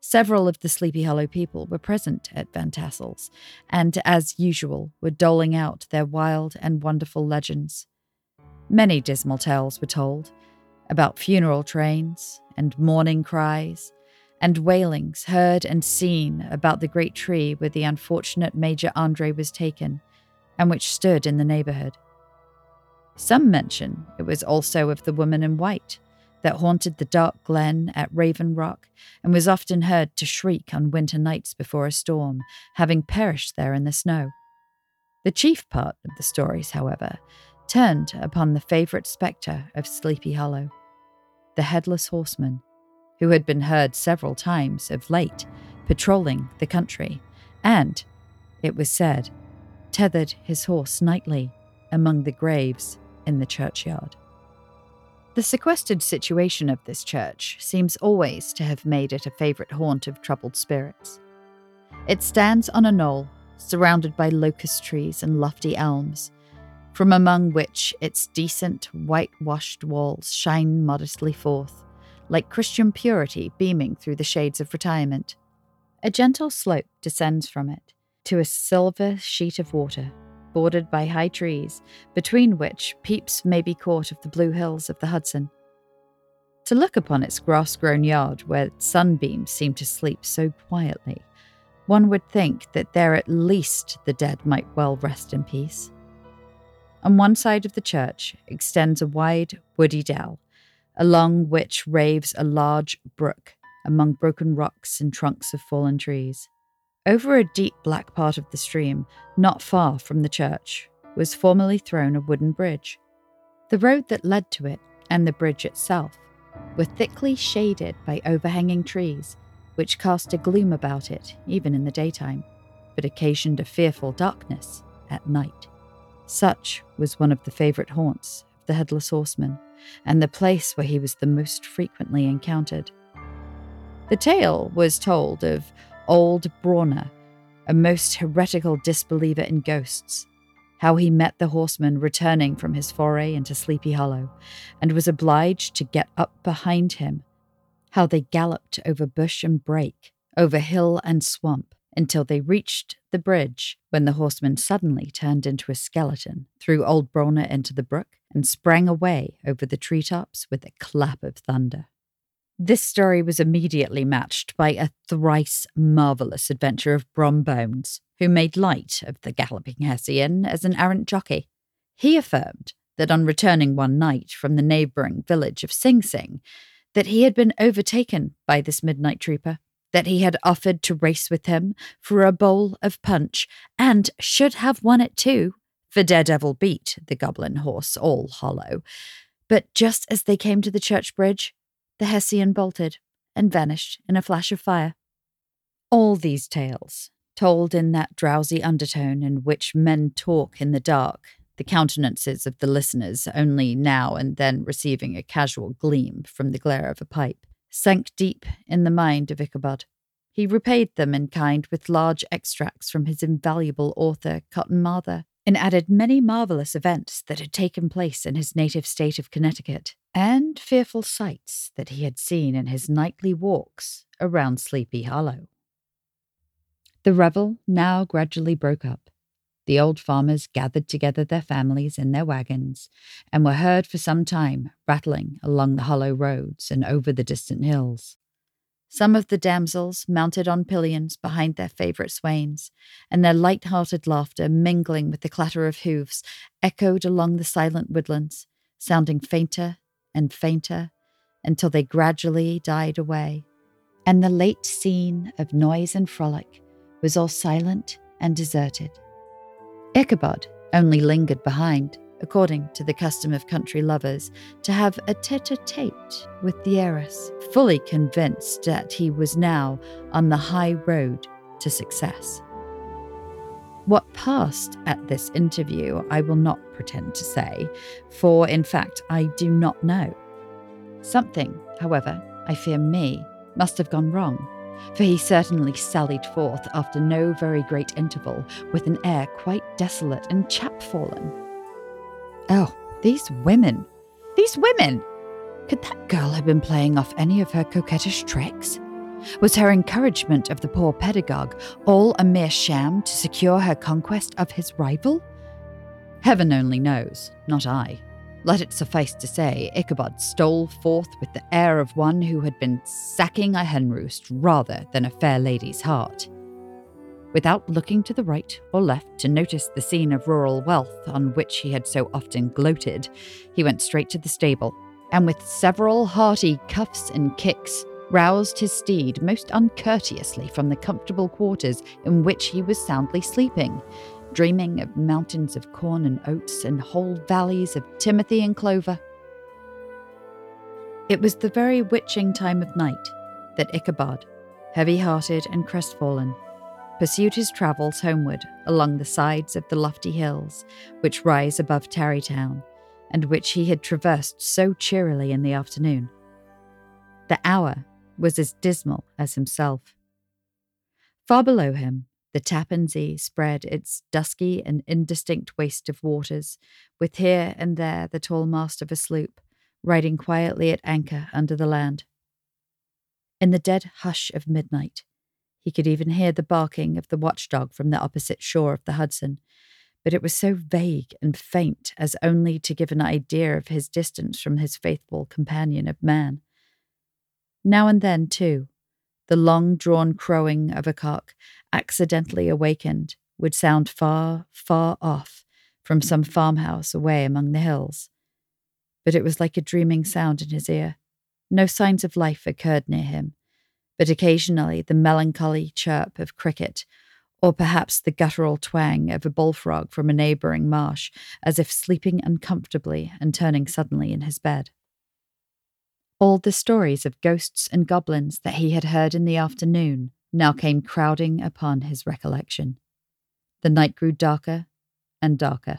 Several of the Sleepy Hollow people were present at Van Tassel's, and, as usual, were doling out their wild and wonderful legends. Many dismal tales were told, about funeral trains and mourning cries and wailings heard and seen about the great tree where the unfortunate Major Andre was taken and which stood in the neighborhood. Some mention it was also of the woman in white that haunted the dark glen at Raven Rock and was often heard to shriek on winter nights before a storm, having perished there in the snow. The chief part of the stories, however, turned upon the favourite spectre of Sleepy Hollow the headless horseman, who had been heard several times of late patrolling the country, and it was said, tethered his horse nightly among the graves in the churchyard. The sequestered situation of this church seems always to have made it a favourite haunt of troubled spirits. It stands on a knoll, surrounded by locust trees and lofty elms, from among which its decent, whitewashed walls shine modestly forth, like Christian purity beaming through the shades of retirement. A gentle slope descends from it to a silver sheet of water, bordered by high trees, between which peeps may be caught of the blue hills of the Hudson. To look upon its grass grown yard where sunbeams seem to sleep so quietly, one would think that there at least the dead might well rest in peace. On one side of the church extends a wide, woody dell, along which raves a large brook among broken rocks and trunks of fallen trees. Over a deep black part of the stream, not far from the church, was formerly thrown a wooden bridge. The road that led to it and the bridge itself were thickly shaded by overhanging trees, which cast a gloom about it even in the daytime, but occasioned a fearful darkness at night. Such was one of the favourite haunts of the Headless Horseman, and the place where he was the most frequently encountered. The tale was told of old Brouwer, a most heretical disbeliever in ghosts, how he met the horseman returning from his foray into Sleepy Hollow, and was obliged to get up behind him, how they galloped over bush and brake, over hill and swamp, until they reached the bridge, when the horseman suddenly turned into a skeleton, threw old Brouwer into the brook, and sprang away over the treetops with a clap of thunder. This story was immediately matched by a thrice marvellous adventure of Brom Bones, who made light of the galloping Hessian as an errant jockey. He affirmed that on returning one night from the neighbouring village of Sing Sing, that he had been overtaken by this midnight trooper, that he had offered to race with him for a bowl of punch, and should have won it too, for Daredevil beat the goblin horse all hollow. But just as they came to the church bridge, the Hessian bolted and vanished in a flash of fire. All these tales, told in that drowsy undertone in which men talk in the dark, the countenances of the listeners only now and then receiving a casual gleam from the glare of a pipe, sank deep in the mind of Ichabod. He repaid them in kind with large extracts from his invaluable author, Cotton Mather, and added many marvellous events that had taken place in his native state of Connecticut, and fearful sights that he had seen in his nightly walks around Sleepy Hollow. The revel now gradually broke up. The old farmers gathered together their families in their wagons, and were heard for some time rattling along the hollow roads and over the distant hills. Some of the damsels mounted on pillions behind their favourite swains, and their light hearted laughter, mingling with the clatter of hoofs, echoed along the silent woodlands, sounding fainter and fainter until they gradually died away. And the late scene of noise and frolic was all silent and deserted. Ichabod only lingered behind, according to the custom of country lovers, to have a tete a tete with the heiress, fully convinced that he was now on the high road to success. What passed at this interview, I will not pretend to say, for in fact, I do not know. Something, however, I fear me, must have gone wrong, for he certainly sallied forth after no very great interval with an air quite desolate and chapfallen. Oh, these women! These women! Could that girl have been playing off any of her coquettish tricks? Was her encouragement of the poor pedagogue all a mere sham to secure her conquest of his rival? Heaven only knows, not I. Let it suffice to say, Ichabod stole forth with the air of one who had been sacking a hen roost rather than a fair lady's heart. Without looking to the right or left to notice the scene of rural wealth on which he had so often gloated, he went straight to the stable, and with several hearty cuffs and kicks, roused his steed most uncourteously from the comfortable quarters in which he was soundly sleeping, dreaming of mountains of corn and oats and whole valleys of timothy and clover. It was the very witching time of night that Ichabod, heavy hearted and crestfallen, pursued his travels homeward along the sides of the lofty hills which rise above Tarrytown, and which he had traversed so cheerily in the afternoon. The hour was as dismal as himself. Far below him, the Tappan Zee spread its dusky and indistinct waste of waters, with here and there the tall mast of a sloop, riding quietly at anchor under the land. In the dead hush of midnight, he could even hear the barking of the watchdog from the opposite shore of the Hudson, but it was so vague and faint as only to give an idea of his distance from his faithful companion of man. Now and then, too, the long drawn crowing of a cock, accidentally awakened, would sound far, far off from some farmhouse away among the hills. But it was like a dreaming sound in his ear. No signs of life occurred near him, but occasionally the melancholy chirp of cricket, or perhaps the guttural twang of a bullfrog from a neighbouring marsh, as if sleeping uncomfortably and turning suddenly in his bed. All the stories of ghosts and goblins that he had heard in the afternoon now came crowding upon his recollection. The night grew darker and darker.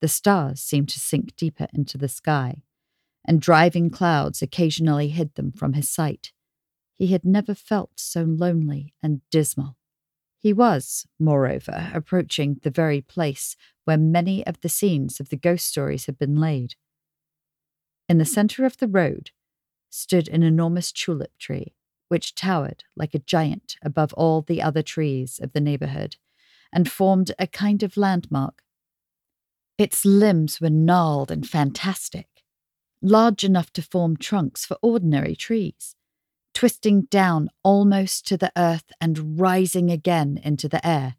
The stars seemed to sink deeper into the sky, and driving clouds occasionally hid them from his sight. He had never felt so lonely and dismal. He was, moreover, approaching the very place where many of the scenes of the ghost stories had been laid. In the centre of the road, stood an enormous tulip tree, which towered like a giant above all the other trees of the neighborhood and formed a kind of landmark. Its limbs were gnarled and fantastic, large enough to form trunks for ordinary trees, twisting down almost to the earth and rising again into the air.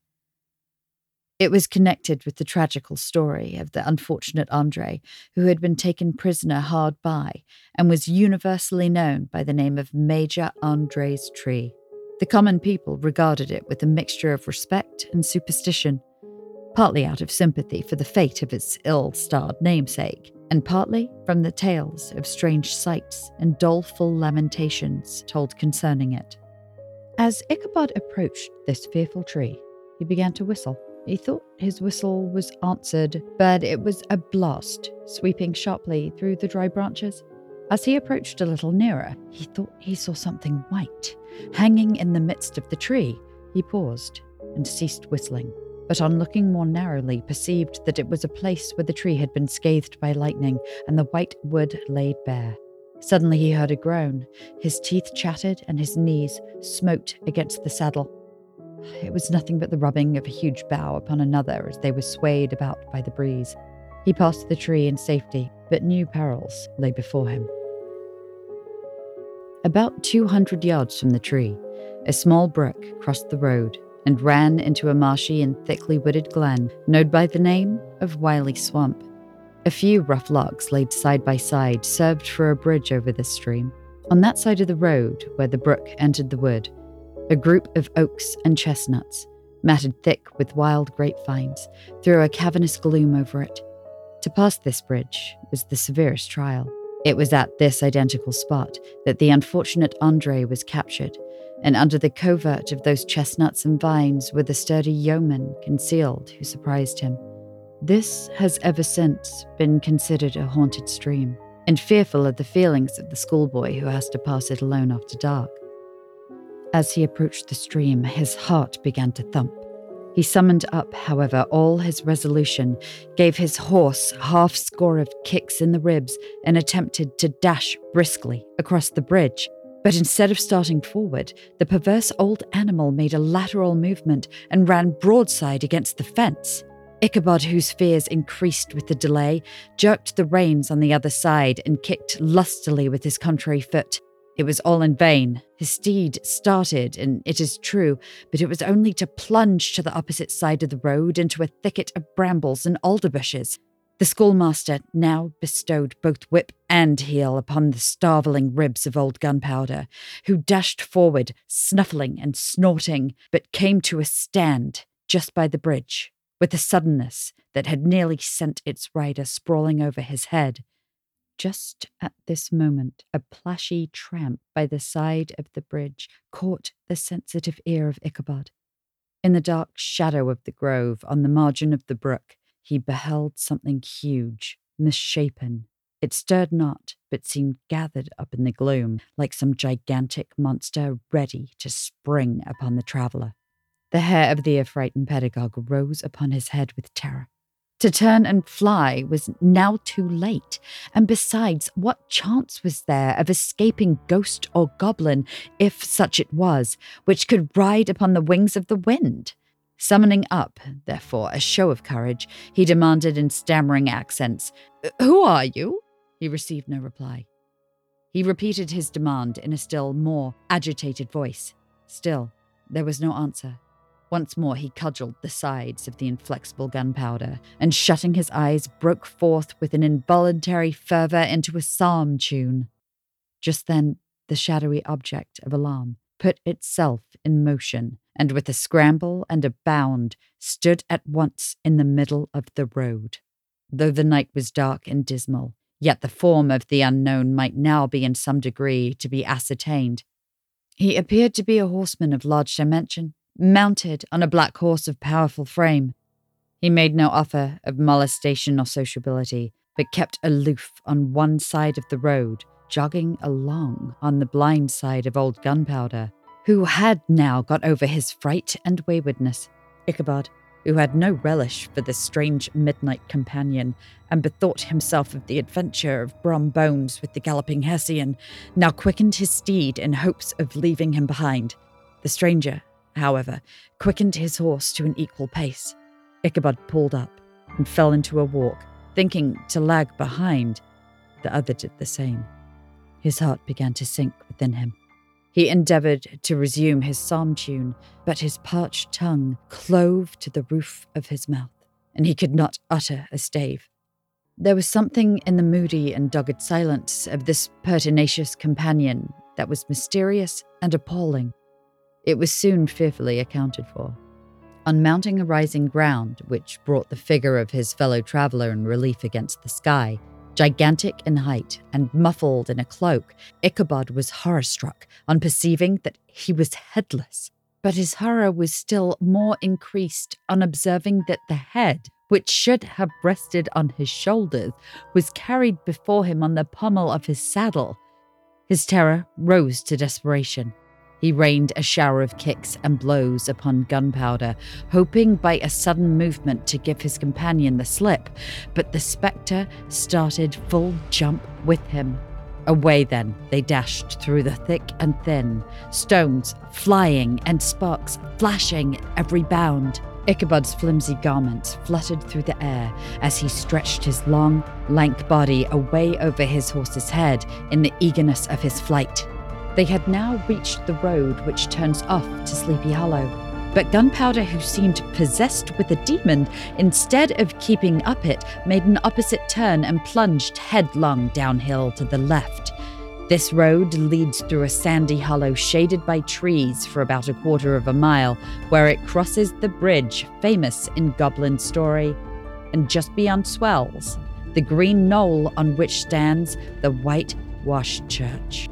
It was connected with the tragical story of the unfortunate Andre, who had been taken prisoner hard by and was universally known by the name of Major Andre's tree. The common people regarded it with a mixture of respect and superstition, partly out of sympathy for the fate of its ill starred namesake, and partly from the tales of strange sights and doleful lamentations told concerning it. As Ichabod approached this fearful tree, he began to whistle. He thought his whistle was answered, but it was a blast sweeping sharply through the dry branches. As he approached a little nearer, he thought he saw something white hanging in the midst of the tree. He paused and ceased whistling, but on looking more narrowly, perceived that it was a place where the tree had been scathed by lightning and the white wood laid bare. Suddenly he heard a groan. His teeth chattered and his knees smote against the saddle. It was nothing but the rubbing of a huge bough upon another as they were swayed about by the breeze. He passed the tree in safety, but new perils lay before him. About 200 yards from the tree, a small brook crossed the road and ran into a marshy and thickly wooded glen known by the name of Wiley Swamp. A few rough logs laid side by side served for a bridge over this stream. On that side of the road, where the brook entered the wood, a group of oaks and chestnuts, matted thick with wild grapevines, threw a cavernous gloom over it. To pass this bridge was the severest trial. It was at this identical spot that the unfortunate Andre was captured, and under the covert of those chestnuts and vines were the sturdy yeomen concealed who surprised him. This has ever since been considered a haunted stream, and fearful of the feelings of the schoolboy who has to pass it alone after dark. As he approached the stream, his heart began to thump. He summoned up, however, all his resolution, gave his horse half score of kicks in the ribs, and attempted to dash briskly across the bridge. But instead of starting forward, the perverse old animal made a lateral movement and ran broadside against the fence. Ichabod, whose fears increased with the delay, jerked the reins on the other side and kicked lustily with his contrary foot. It was all in vain. His steed started, and it is true, but it was only to plunge to the opposite side of the road into a thicket of brambles and alder bushes. The schoolmaster now bestowed both whip and heel upon the starveling ribs of old Gunpowder, who dashed forward, snuffling and snorting, but came to a stand just by the bridge, with a suddenness that had nearly sent its rider sprawling over his head. Just at this moment, a plashy tramp by the side of the bridge caught the sensitive ear of Ichabod. In the dark shadow of the grove, on the margin of the brook, he beheld something huge, misshapen. It stirred not, but seemed gathered up in the gloom, like some gigantic monster ready to spring upon the traveller. The hair of the affrighted pedagogue rose upon his head with terror. To turn and fly was now too late, and besides, what chance was there of escaping ghost or goblin, if such it was, which could ride upon the wings of the wind? Summoning up, therefore, a show of courage, he demanded in stammering accents, Who are you? He received no reply. He repeated his demand in a still more agitated voice. Still, there was no answer. Once more he cudgelled the sides of the inflexible gunpowder, and shutting his eyes, broke forth with an involuntary fervour into a psalm tune. Just then, the shadowy object of alarm put itself in motion, and with a scramble and a bound, stood at once in the middle of the road. Though the night was dark and dismal, yet the form of the unknown might now be in some degree to be ascertained. He appeared to be a horseman of large dimension, mounted on a black horse of powerful frame. He made no offer of molestation or sociability, but kept aloof on one side of the road, jogging along on the blind side of old Gunpowder, who had now got over his fright and waywardness. Ichabod, who had no relish for this strange midnight companion, and bethought himself of the adventure of Brom Bones with the galloping Hessian, now quickened his steed in hopes of leaving him behind. The stranger, however, quickened his horse to an equal pace. Ichabod pulled up and fell into a walk, thinking to lag behind. The other did the same. His heart began to sink within him. He endeavoured to resume his psalm tune, but his parched tongue clove to the roof of his mouth, and he could not utter a stave. There was something in the moody and dogged silence of this pertinacious companion that was mysterious and appalling. It was soon fearfully accounted for. On mounting a rising ground, which brought the figure of his fellow traveller in relief against the sky, gigantic in height and muffled in a cloak, Ichabod was horror struck on perceiving that he was headless. But his horror was still more increased on observing that the head, which should have rested on his shoulders, was carried before him on the pommel of his saddle. His terror rose to desperation. He rained a shower of kicks and blows upon gunpowder, hoping by a sudden movement to give his companion the slip, but the spectre started full jump with him. Away then they dashed through the thick and thin, stones flying and sparks flashing at every bound. Ichabod's flimsy garments fluttered through the air as he stretched his long, lank body away over his horse's head in the eagerness of his flight. They had now reached the road which turns off to Sleepy Hollow. But Gunpowder, who seemed possessed with a demon, instead of keeping up it, made an opposite turn and plunged headlong downhill to the left. This road leads through a sandy hollow shaded by trees for about a quarter of a mile, where it crosses the bridge famous in Goblin story. And just beyond Swells, the green knoll on which stands the whitewashed church.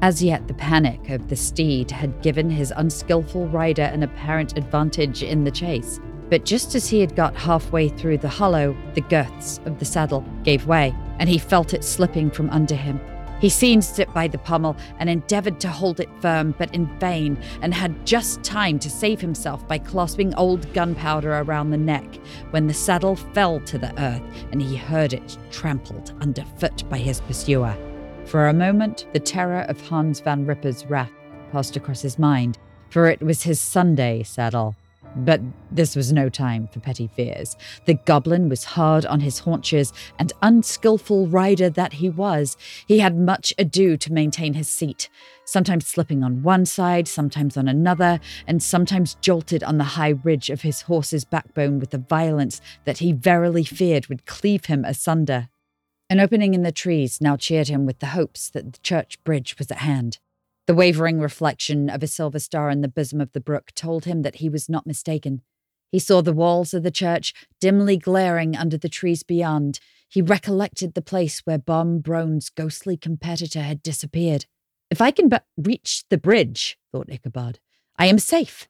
As yet, the panic of the steed had given his unskilful rider an apparent advantage in the chase. But just as he had got halfway through the hollow, the girths of the saddle gave way, and he felt it slipping from under him. He seized it by the pommel and endeavoured to hold it firm, but in vain, and had just time to save himself by clasping old gunpowder around the neck when the saddle fell to the earth and he heard it trampled underfoot by his pursuer. For a moment, the terror of Hans van Ripper's wrath passed across his mind, for it was his Sunday saddle. But this was no time for petty fears. The goblin was hard on his haunches, and unskilful rider that he was, he had much ado to maintain his seat, sometimes slipping on one side, sometimes on another, and sometimes jolted on the high ridge of his horse's backbone with a violence that he verily feared would cleave him asunder. An opening in the trees now cheered him with the hopes that the church bridge was at hand. The wavering reflection of a silver star in the bosom of the brook told him that he was not mistaken. He saw the walls of the church dimly glaring under the trees beyond. He recollected the place where Brom Bones's ghostly competitor had disappeared. If I can but reach the bridge, thought Ichabod, I am safe.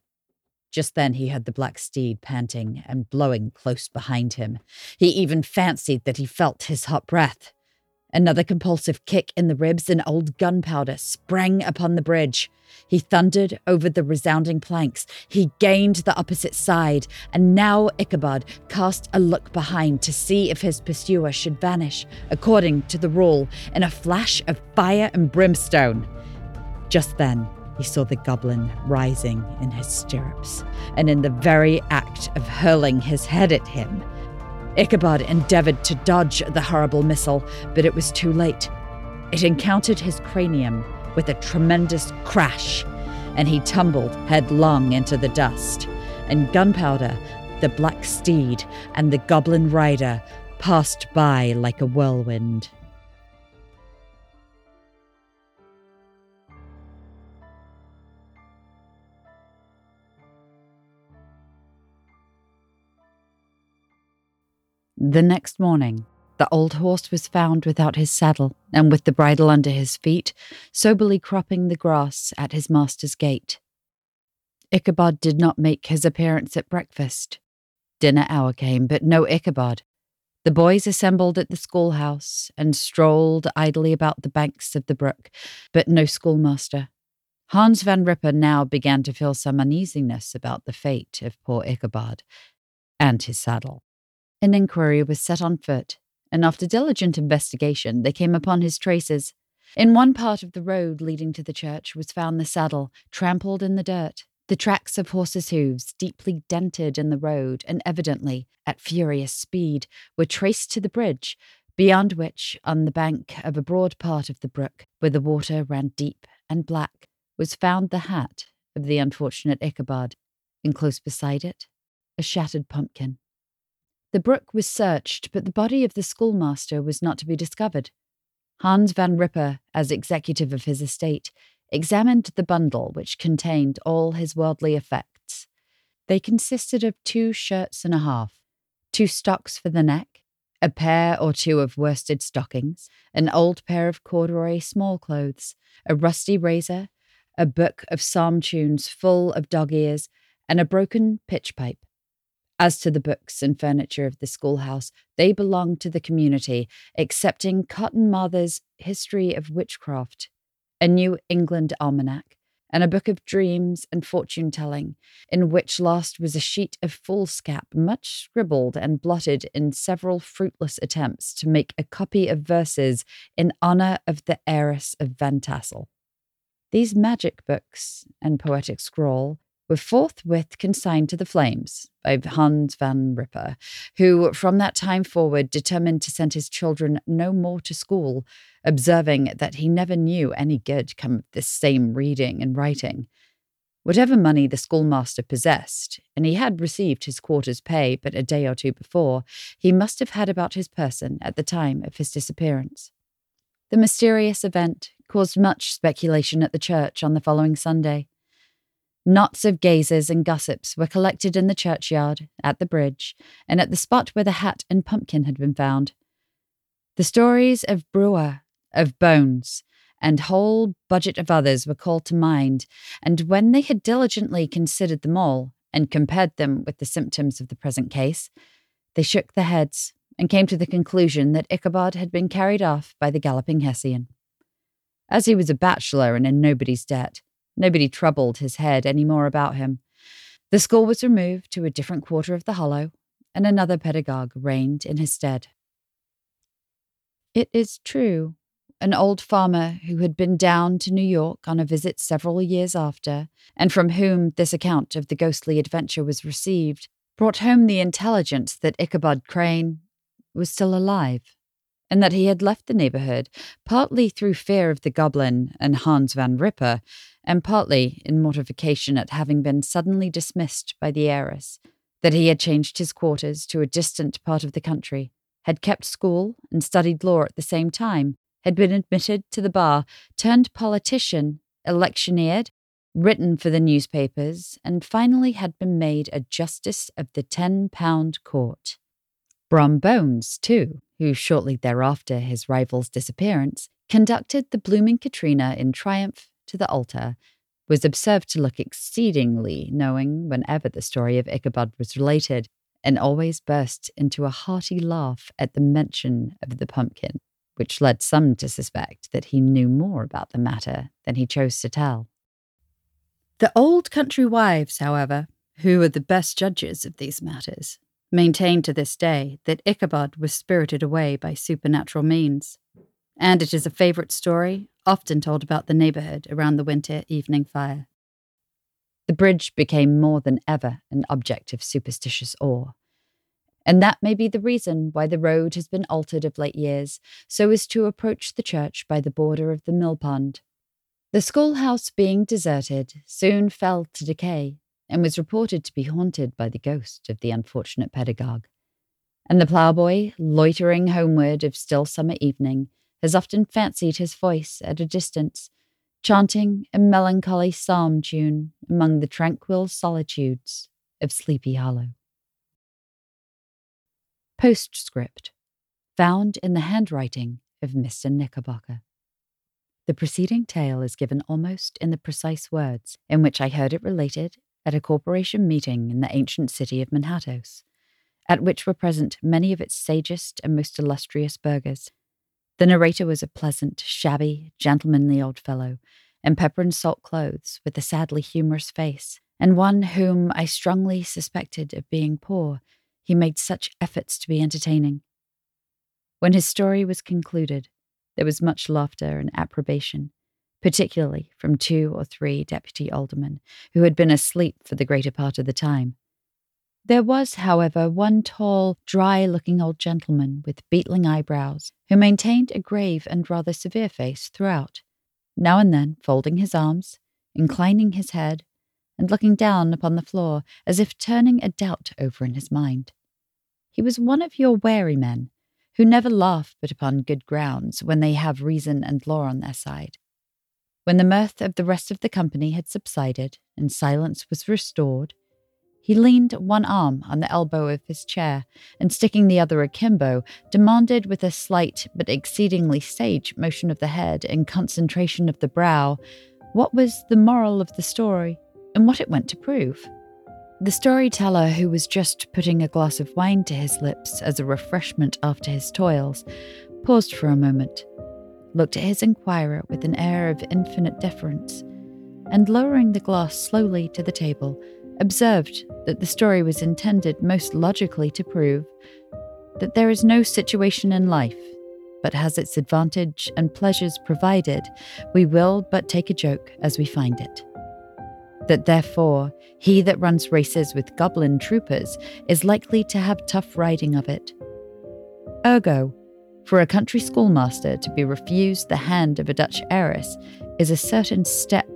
Just then he heard the black steed panting and blowing close behind him. He even fancied that he felt his hot breath. Another compulsive kick in the ribs, and old gunpowder sprang upon the bridge. He thundered over the resounding planks. He gained the opposite side, and now Ichabod cast a look behind to see if his pursuer should vanish, according to the rule, in a flash of fire and brimstone. Just then, he saw the goblin rising in his stirrups, and in the very act of hurling his head at him. Ichabod endeavored to dodge the horrible missile, but it was too late. It encountered his cranium with a tremendous crash, and he tumbled headlong into the dust. And Gunpowder, the black steed, and the goblin rider passed by like a whirlwind. The next morning, the old horse was found without his saddle and with the bridle under his feet, soberly cropping the grass at his master's gate. Ichabod did not make his appearance at breakfast. Dinner hour came, but no Ichabod. The boys assembled at the schoolhouse and strolled idly about the banks of the brook, but no schoolmaster. Hans van Ripper now began to feel some uneasiness about the fate of poor Ichabod and his saddle. An inquiry was set on foot, and after diligent investigation, they came upon his traces. In one part of the road leading to the church was found the saddle, trampled in the dirt, the tracks of horses' hooves, deeply dented in the road and evidently at furious speed, were traced to the bridge, beyond which, on the bank of a broad part of the brook, where the water ran deep and black, was found the hat of the unfortunate Ichabod, and close beside it, a shattered pumpkin. The brook was searched, but the body of the schoolmaster was not to be discovered. Hans van Ripper, as executive of his estate, examined the bundle which contained all his worldly effects. They consisted of two shirts and a half, two stocks for the neck, a pair or two of worsted stockings, an old pair of corduroy small clothes, a rusty razor, a book of psalm tunes full of dog ears, and a broken pitch pipe. As to the books and furniture of the schoolhouse, they belonged to the community, excepting Cotton Mather's History of Witchcraft, a New England almanac, and a book of dreams and fortune telling, in which last was a sheet of foolscap much scribbled and blotted in several fruitless attempts to make a copy of verses in honour of the heiress of Van Tassel. These magic books and poetic scroll were forthwith consigned to the flames by Hans van Ripper, who from that time forward determined to send his children no more to school, observing that he never knew any good come of this same reading and writing. Whatever money the schoolmaster possessed, and he had received his quarter's pay but a day or two before, he must have had about his person at the time of his disappearance. The mysterious event caused much speculation at the church on the following Sunday. Knots of gazers and gossips were collected in the churchyard, at the bridge, and at the spot where the hat and pumpkin had been found. The stories of Brouwer, of Bones, and whole budget of others were called to mind, and when they had diligently considered them all and compared them with the symptoms of the present case, they shook their heads and came to the conclusion that Ichabod had been carried off by the galloping Hessian. As he was a bachelor and in nobody's debt, Nobody troubled his head any more about him. The school was removed to a different quarter of the hollow, and another pedagogue reigned in his stead. It is true, an old farmer who had been down to New York on a visit several years after, and from whom this account of the ghostly adventure was received, brought home the intelligence that Ichabod Crane was still alive, and that he had left the neighborhood partly through fear of the goblin and Hans van Ripper, and partly in mortification at having been suddenly dismissed by the heiress, that he had changed his quarters to a distant part of the country, had kept school and studied law at the same time, had been admitted to the bar, turned politician, electioneered, written for the newspapers, and finally had been made a justice of the ten pound court. Brom Bones, too, who shortly thereafter his rival's disappearance, conducted the blooming Katrina in triumph to the altar, was observed to look exceedingly knowing whenever the story of Ichabod was related, and always burst into a hearty laugh at the mention of the pumpkin, which led some to suspect that he knew more about the matter than he chose to tell. The old country wives, however, who are the best judges of these matters, maintain to this day that Ichabod was spirited away by supernatural means. And it is a favourite story, often told about the neighbourhood around the winter evening fire. The bridge became more than ever an object of superstitious awe. And that may be the reason why the road has been altered of late years so as to approach the church by the border of the mill pond. The schoolhouse being deserted soon fell to decay and was reported to be haunted by the ghost of the unfortunate pedagogue. And the ploughboy, loitering homeward of still summer evening, has often fancied his voice at a distance, chanting a melancholy psalm tune among the tranquil solitudes of Sleepy Hollow. Postscript found in the handwriting of Mr. Knickerbocker. The preceding tale is given almost in the precise words in which I heard it related at a corporation meeting in the ancient city of Manhattoes, at which were present many of its sagest and most illustrious burghers. The narrator was a pleasant, shabby, gentlemanly old fellow, in pepper and salt clothes, with a sadly humorous face, and one whom I strongly suspected of being poor, he made such efforts to be entertaining. When his story was concluded, there was much laughter and approbation, particularly from two or three deputy aldermen who had been asleep for the greater part of the time. There was, however, one tall, dry looking old gentleman with beetling eyebrows who maintained a grave and rather severe face throughout, now and then folding his arms, inclining his head, and looking down upon the floor as if turning a doubt over in his mind. He was one of your wary men, who never laugh but upon good grounds when they have reason and law on their side. When the mirth of the rest of the company had subsided and silence was restored, he leaned one arm on the elbow of his chair and, sticking the other akimbo, demanded with a slight but exceedingly sage motion of the head and concentration of the brow what was the moral of the story and what it went to prove. The storyteller, who was just putting a glass of wine to his lips as a refreshment after his toils, paused for a moment looked at his inquirer with an air of infinite deference, and lowering the glass slowly to the table, observed that the story was intended most logically to prove that there is no situation in life but has its advantage and pleasures provided we will but take a joke as we find it. That therefore, he that runs races with goblin troopers is likely to have tough riding of it. Ergo, for a country schoolmaster to be refused the hand of a Dutch heiress is a certain step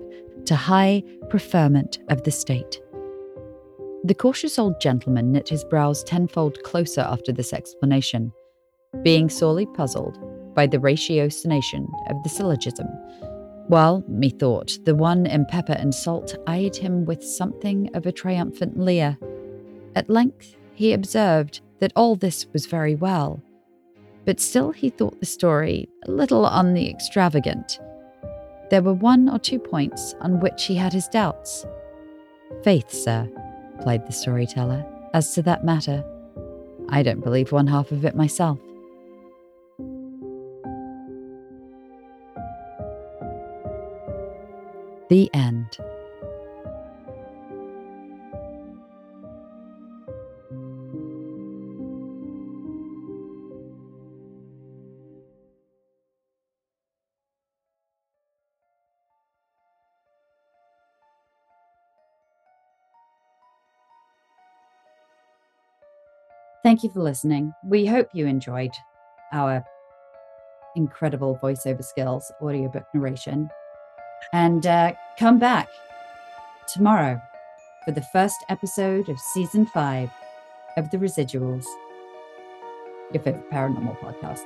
to high preferment of the state. The cautious old gentleman knit his brows tenfold closer after this explanation, being sorely puzzled by the ratiocination of the syllogism, while, methought, the one in pepper and salt eyed him with something of a triumphant leer. At length he observed that all this was very well, but still he thought the story a little on the extravagant. There were one or two points on which he had his doubts. Faith, sir, replied the storyteller, as to that matter, I don't believe one half of it myself. The end. Thank you for listening. We hope you enjoyed our incredible voiceover skills, audiobook narration. And uh, come back tomorrow for the first episode of season five of The Residuals, your favorite paranormal podcast.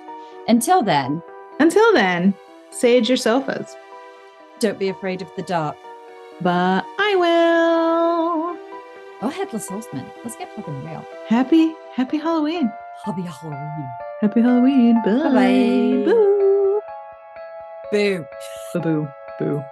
Until then, until then, sage your sofas. Don't be afraid of the dark. But I will. Oh, Headless Horseman. Let's get fucking real. Happy Happy Halloween. Happy Halloween. Happy Halloween. Bye. Bye. Boo. Boo. Boo. Boo.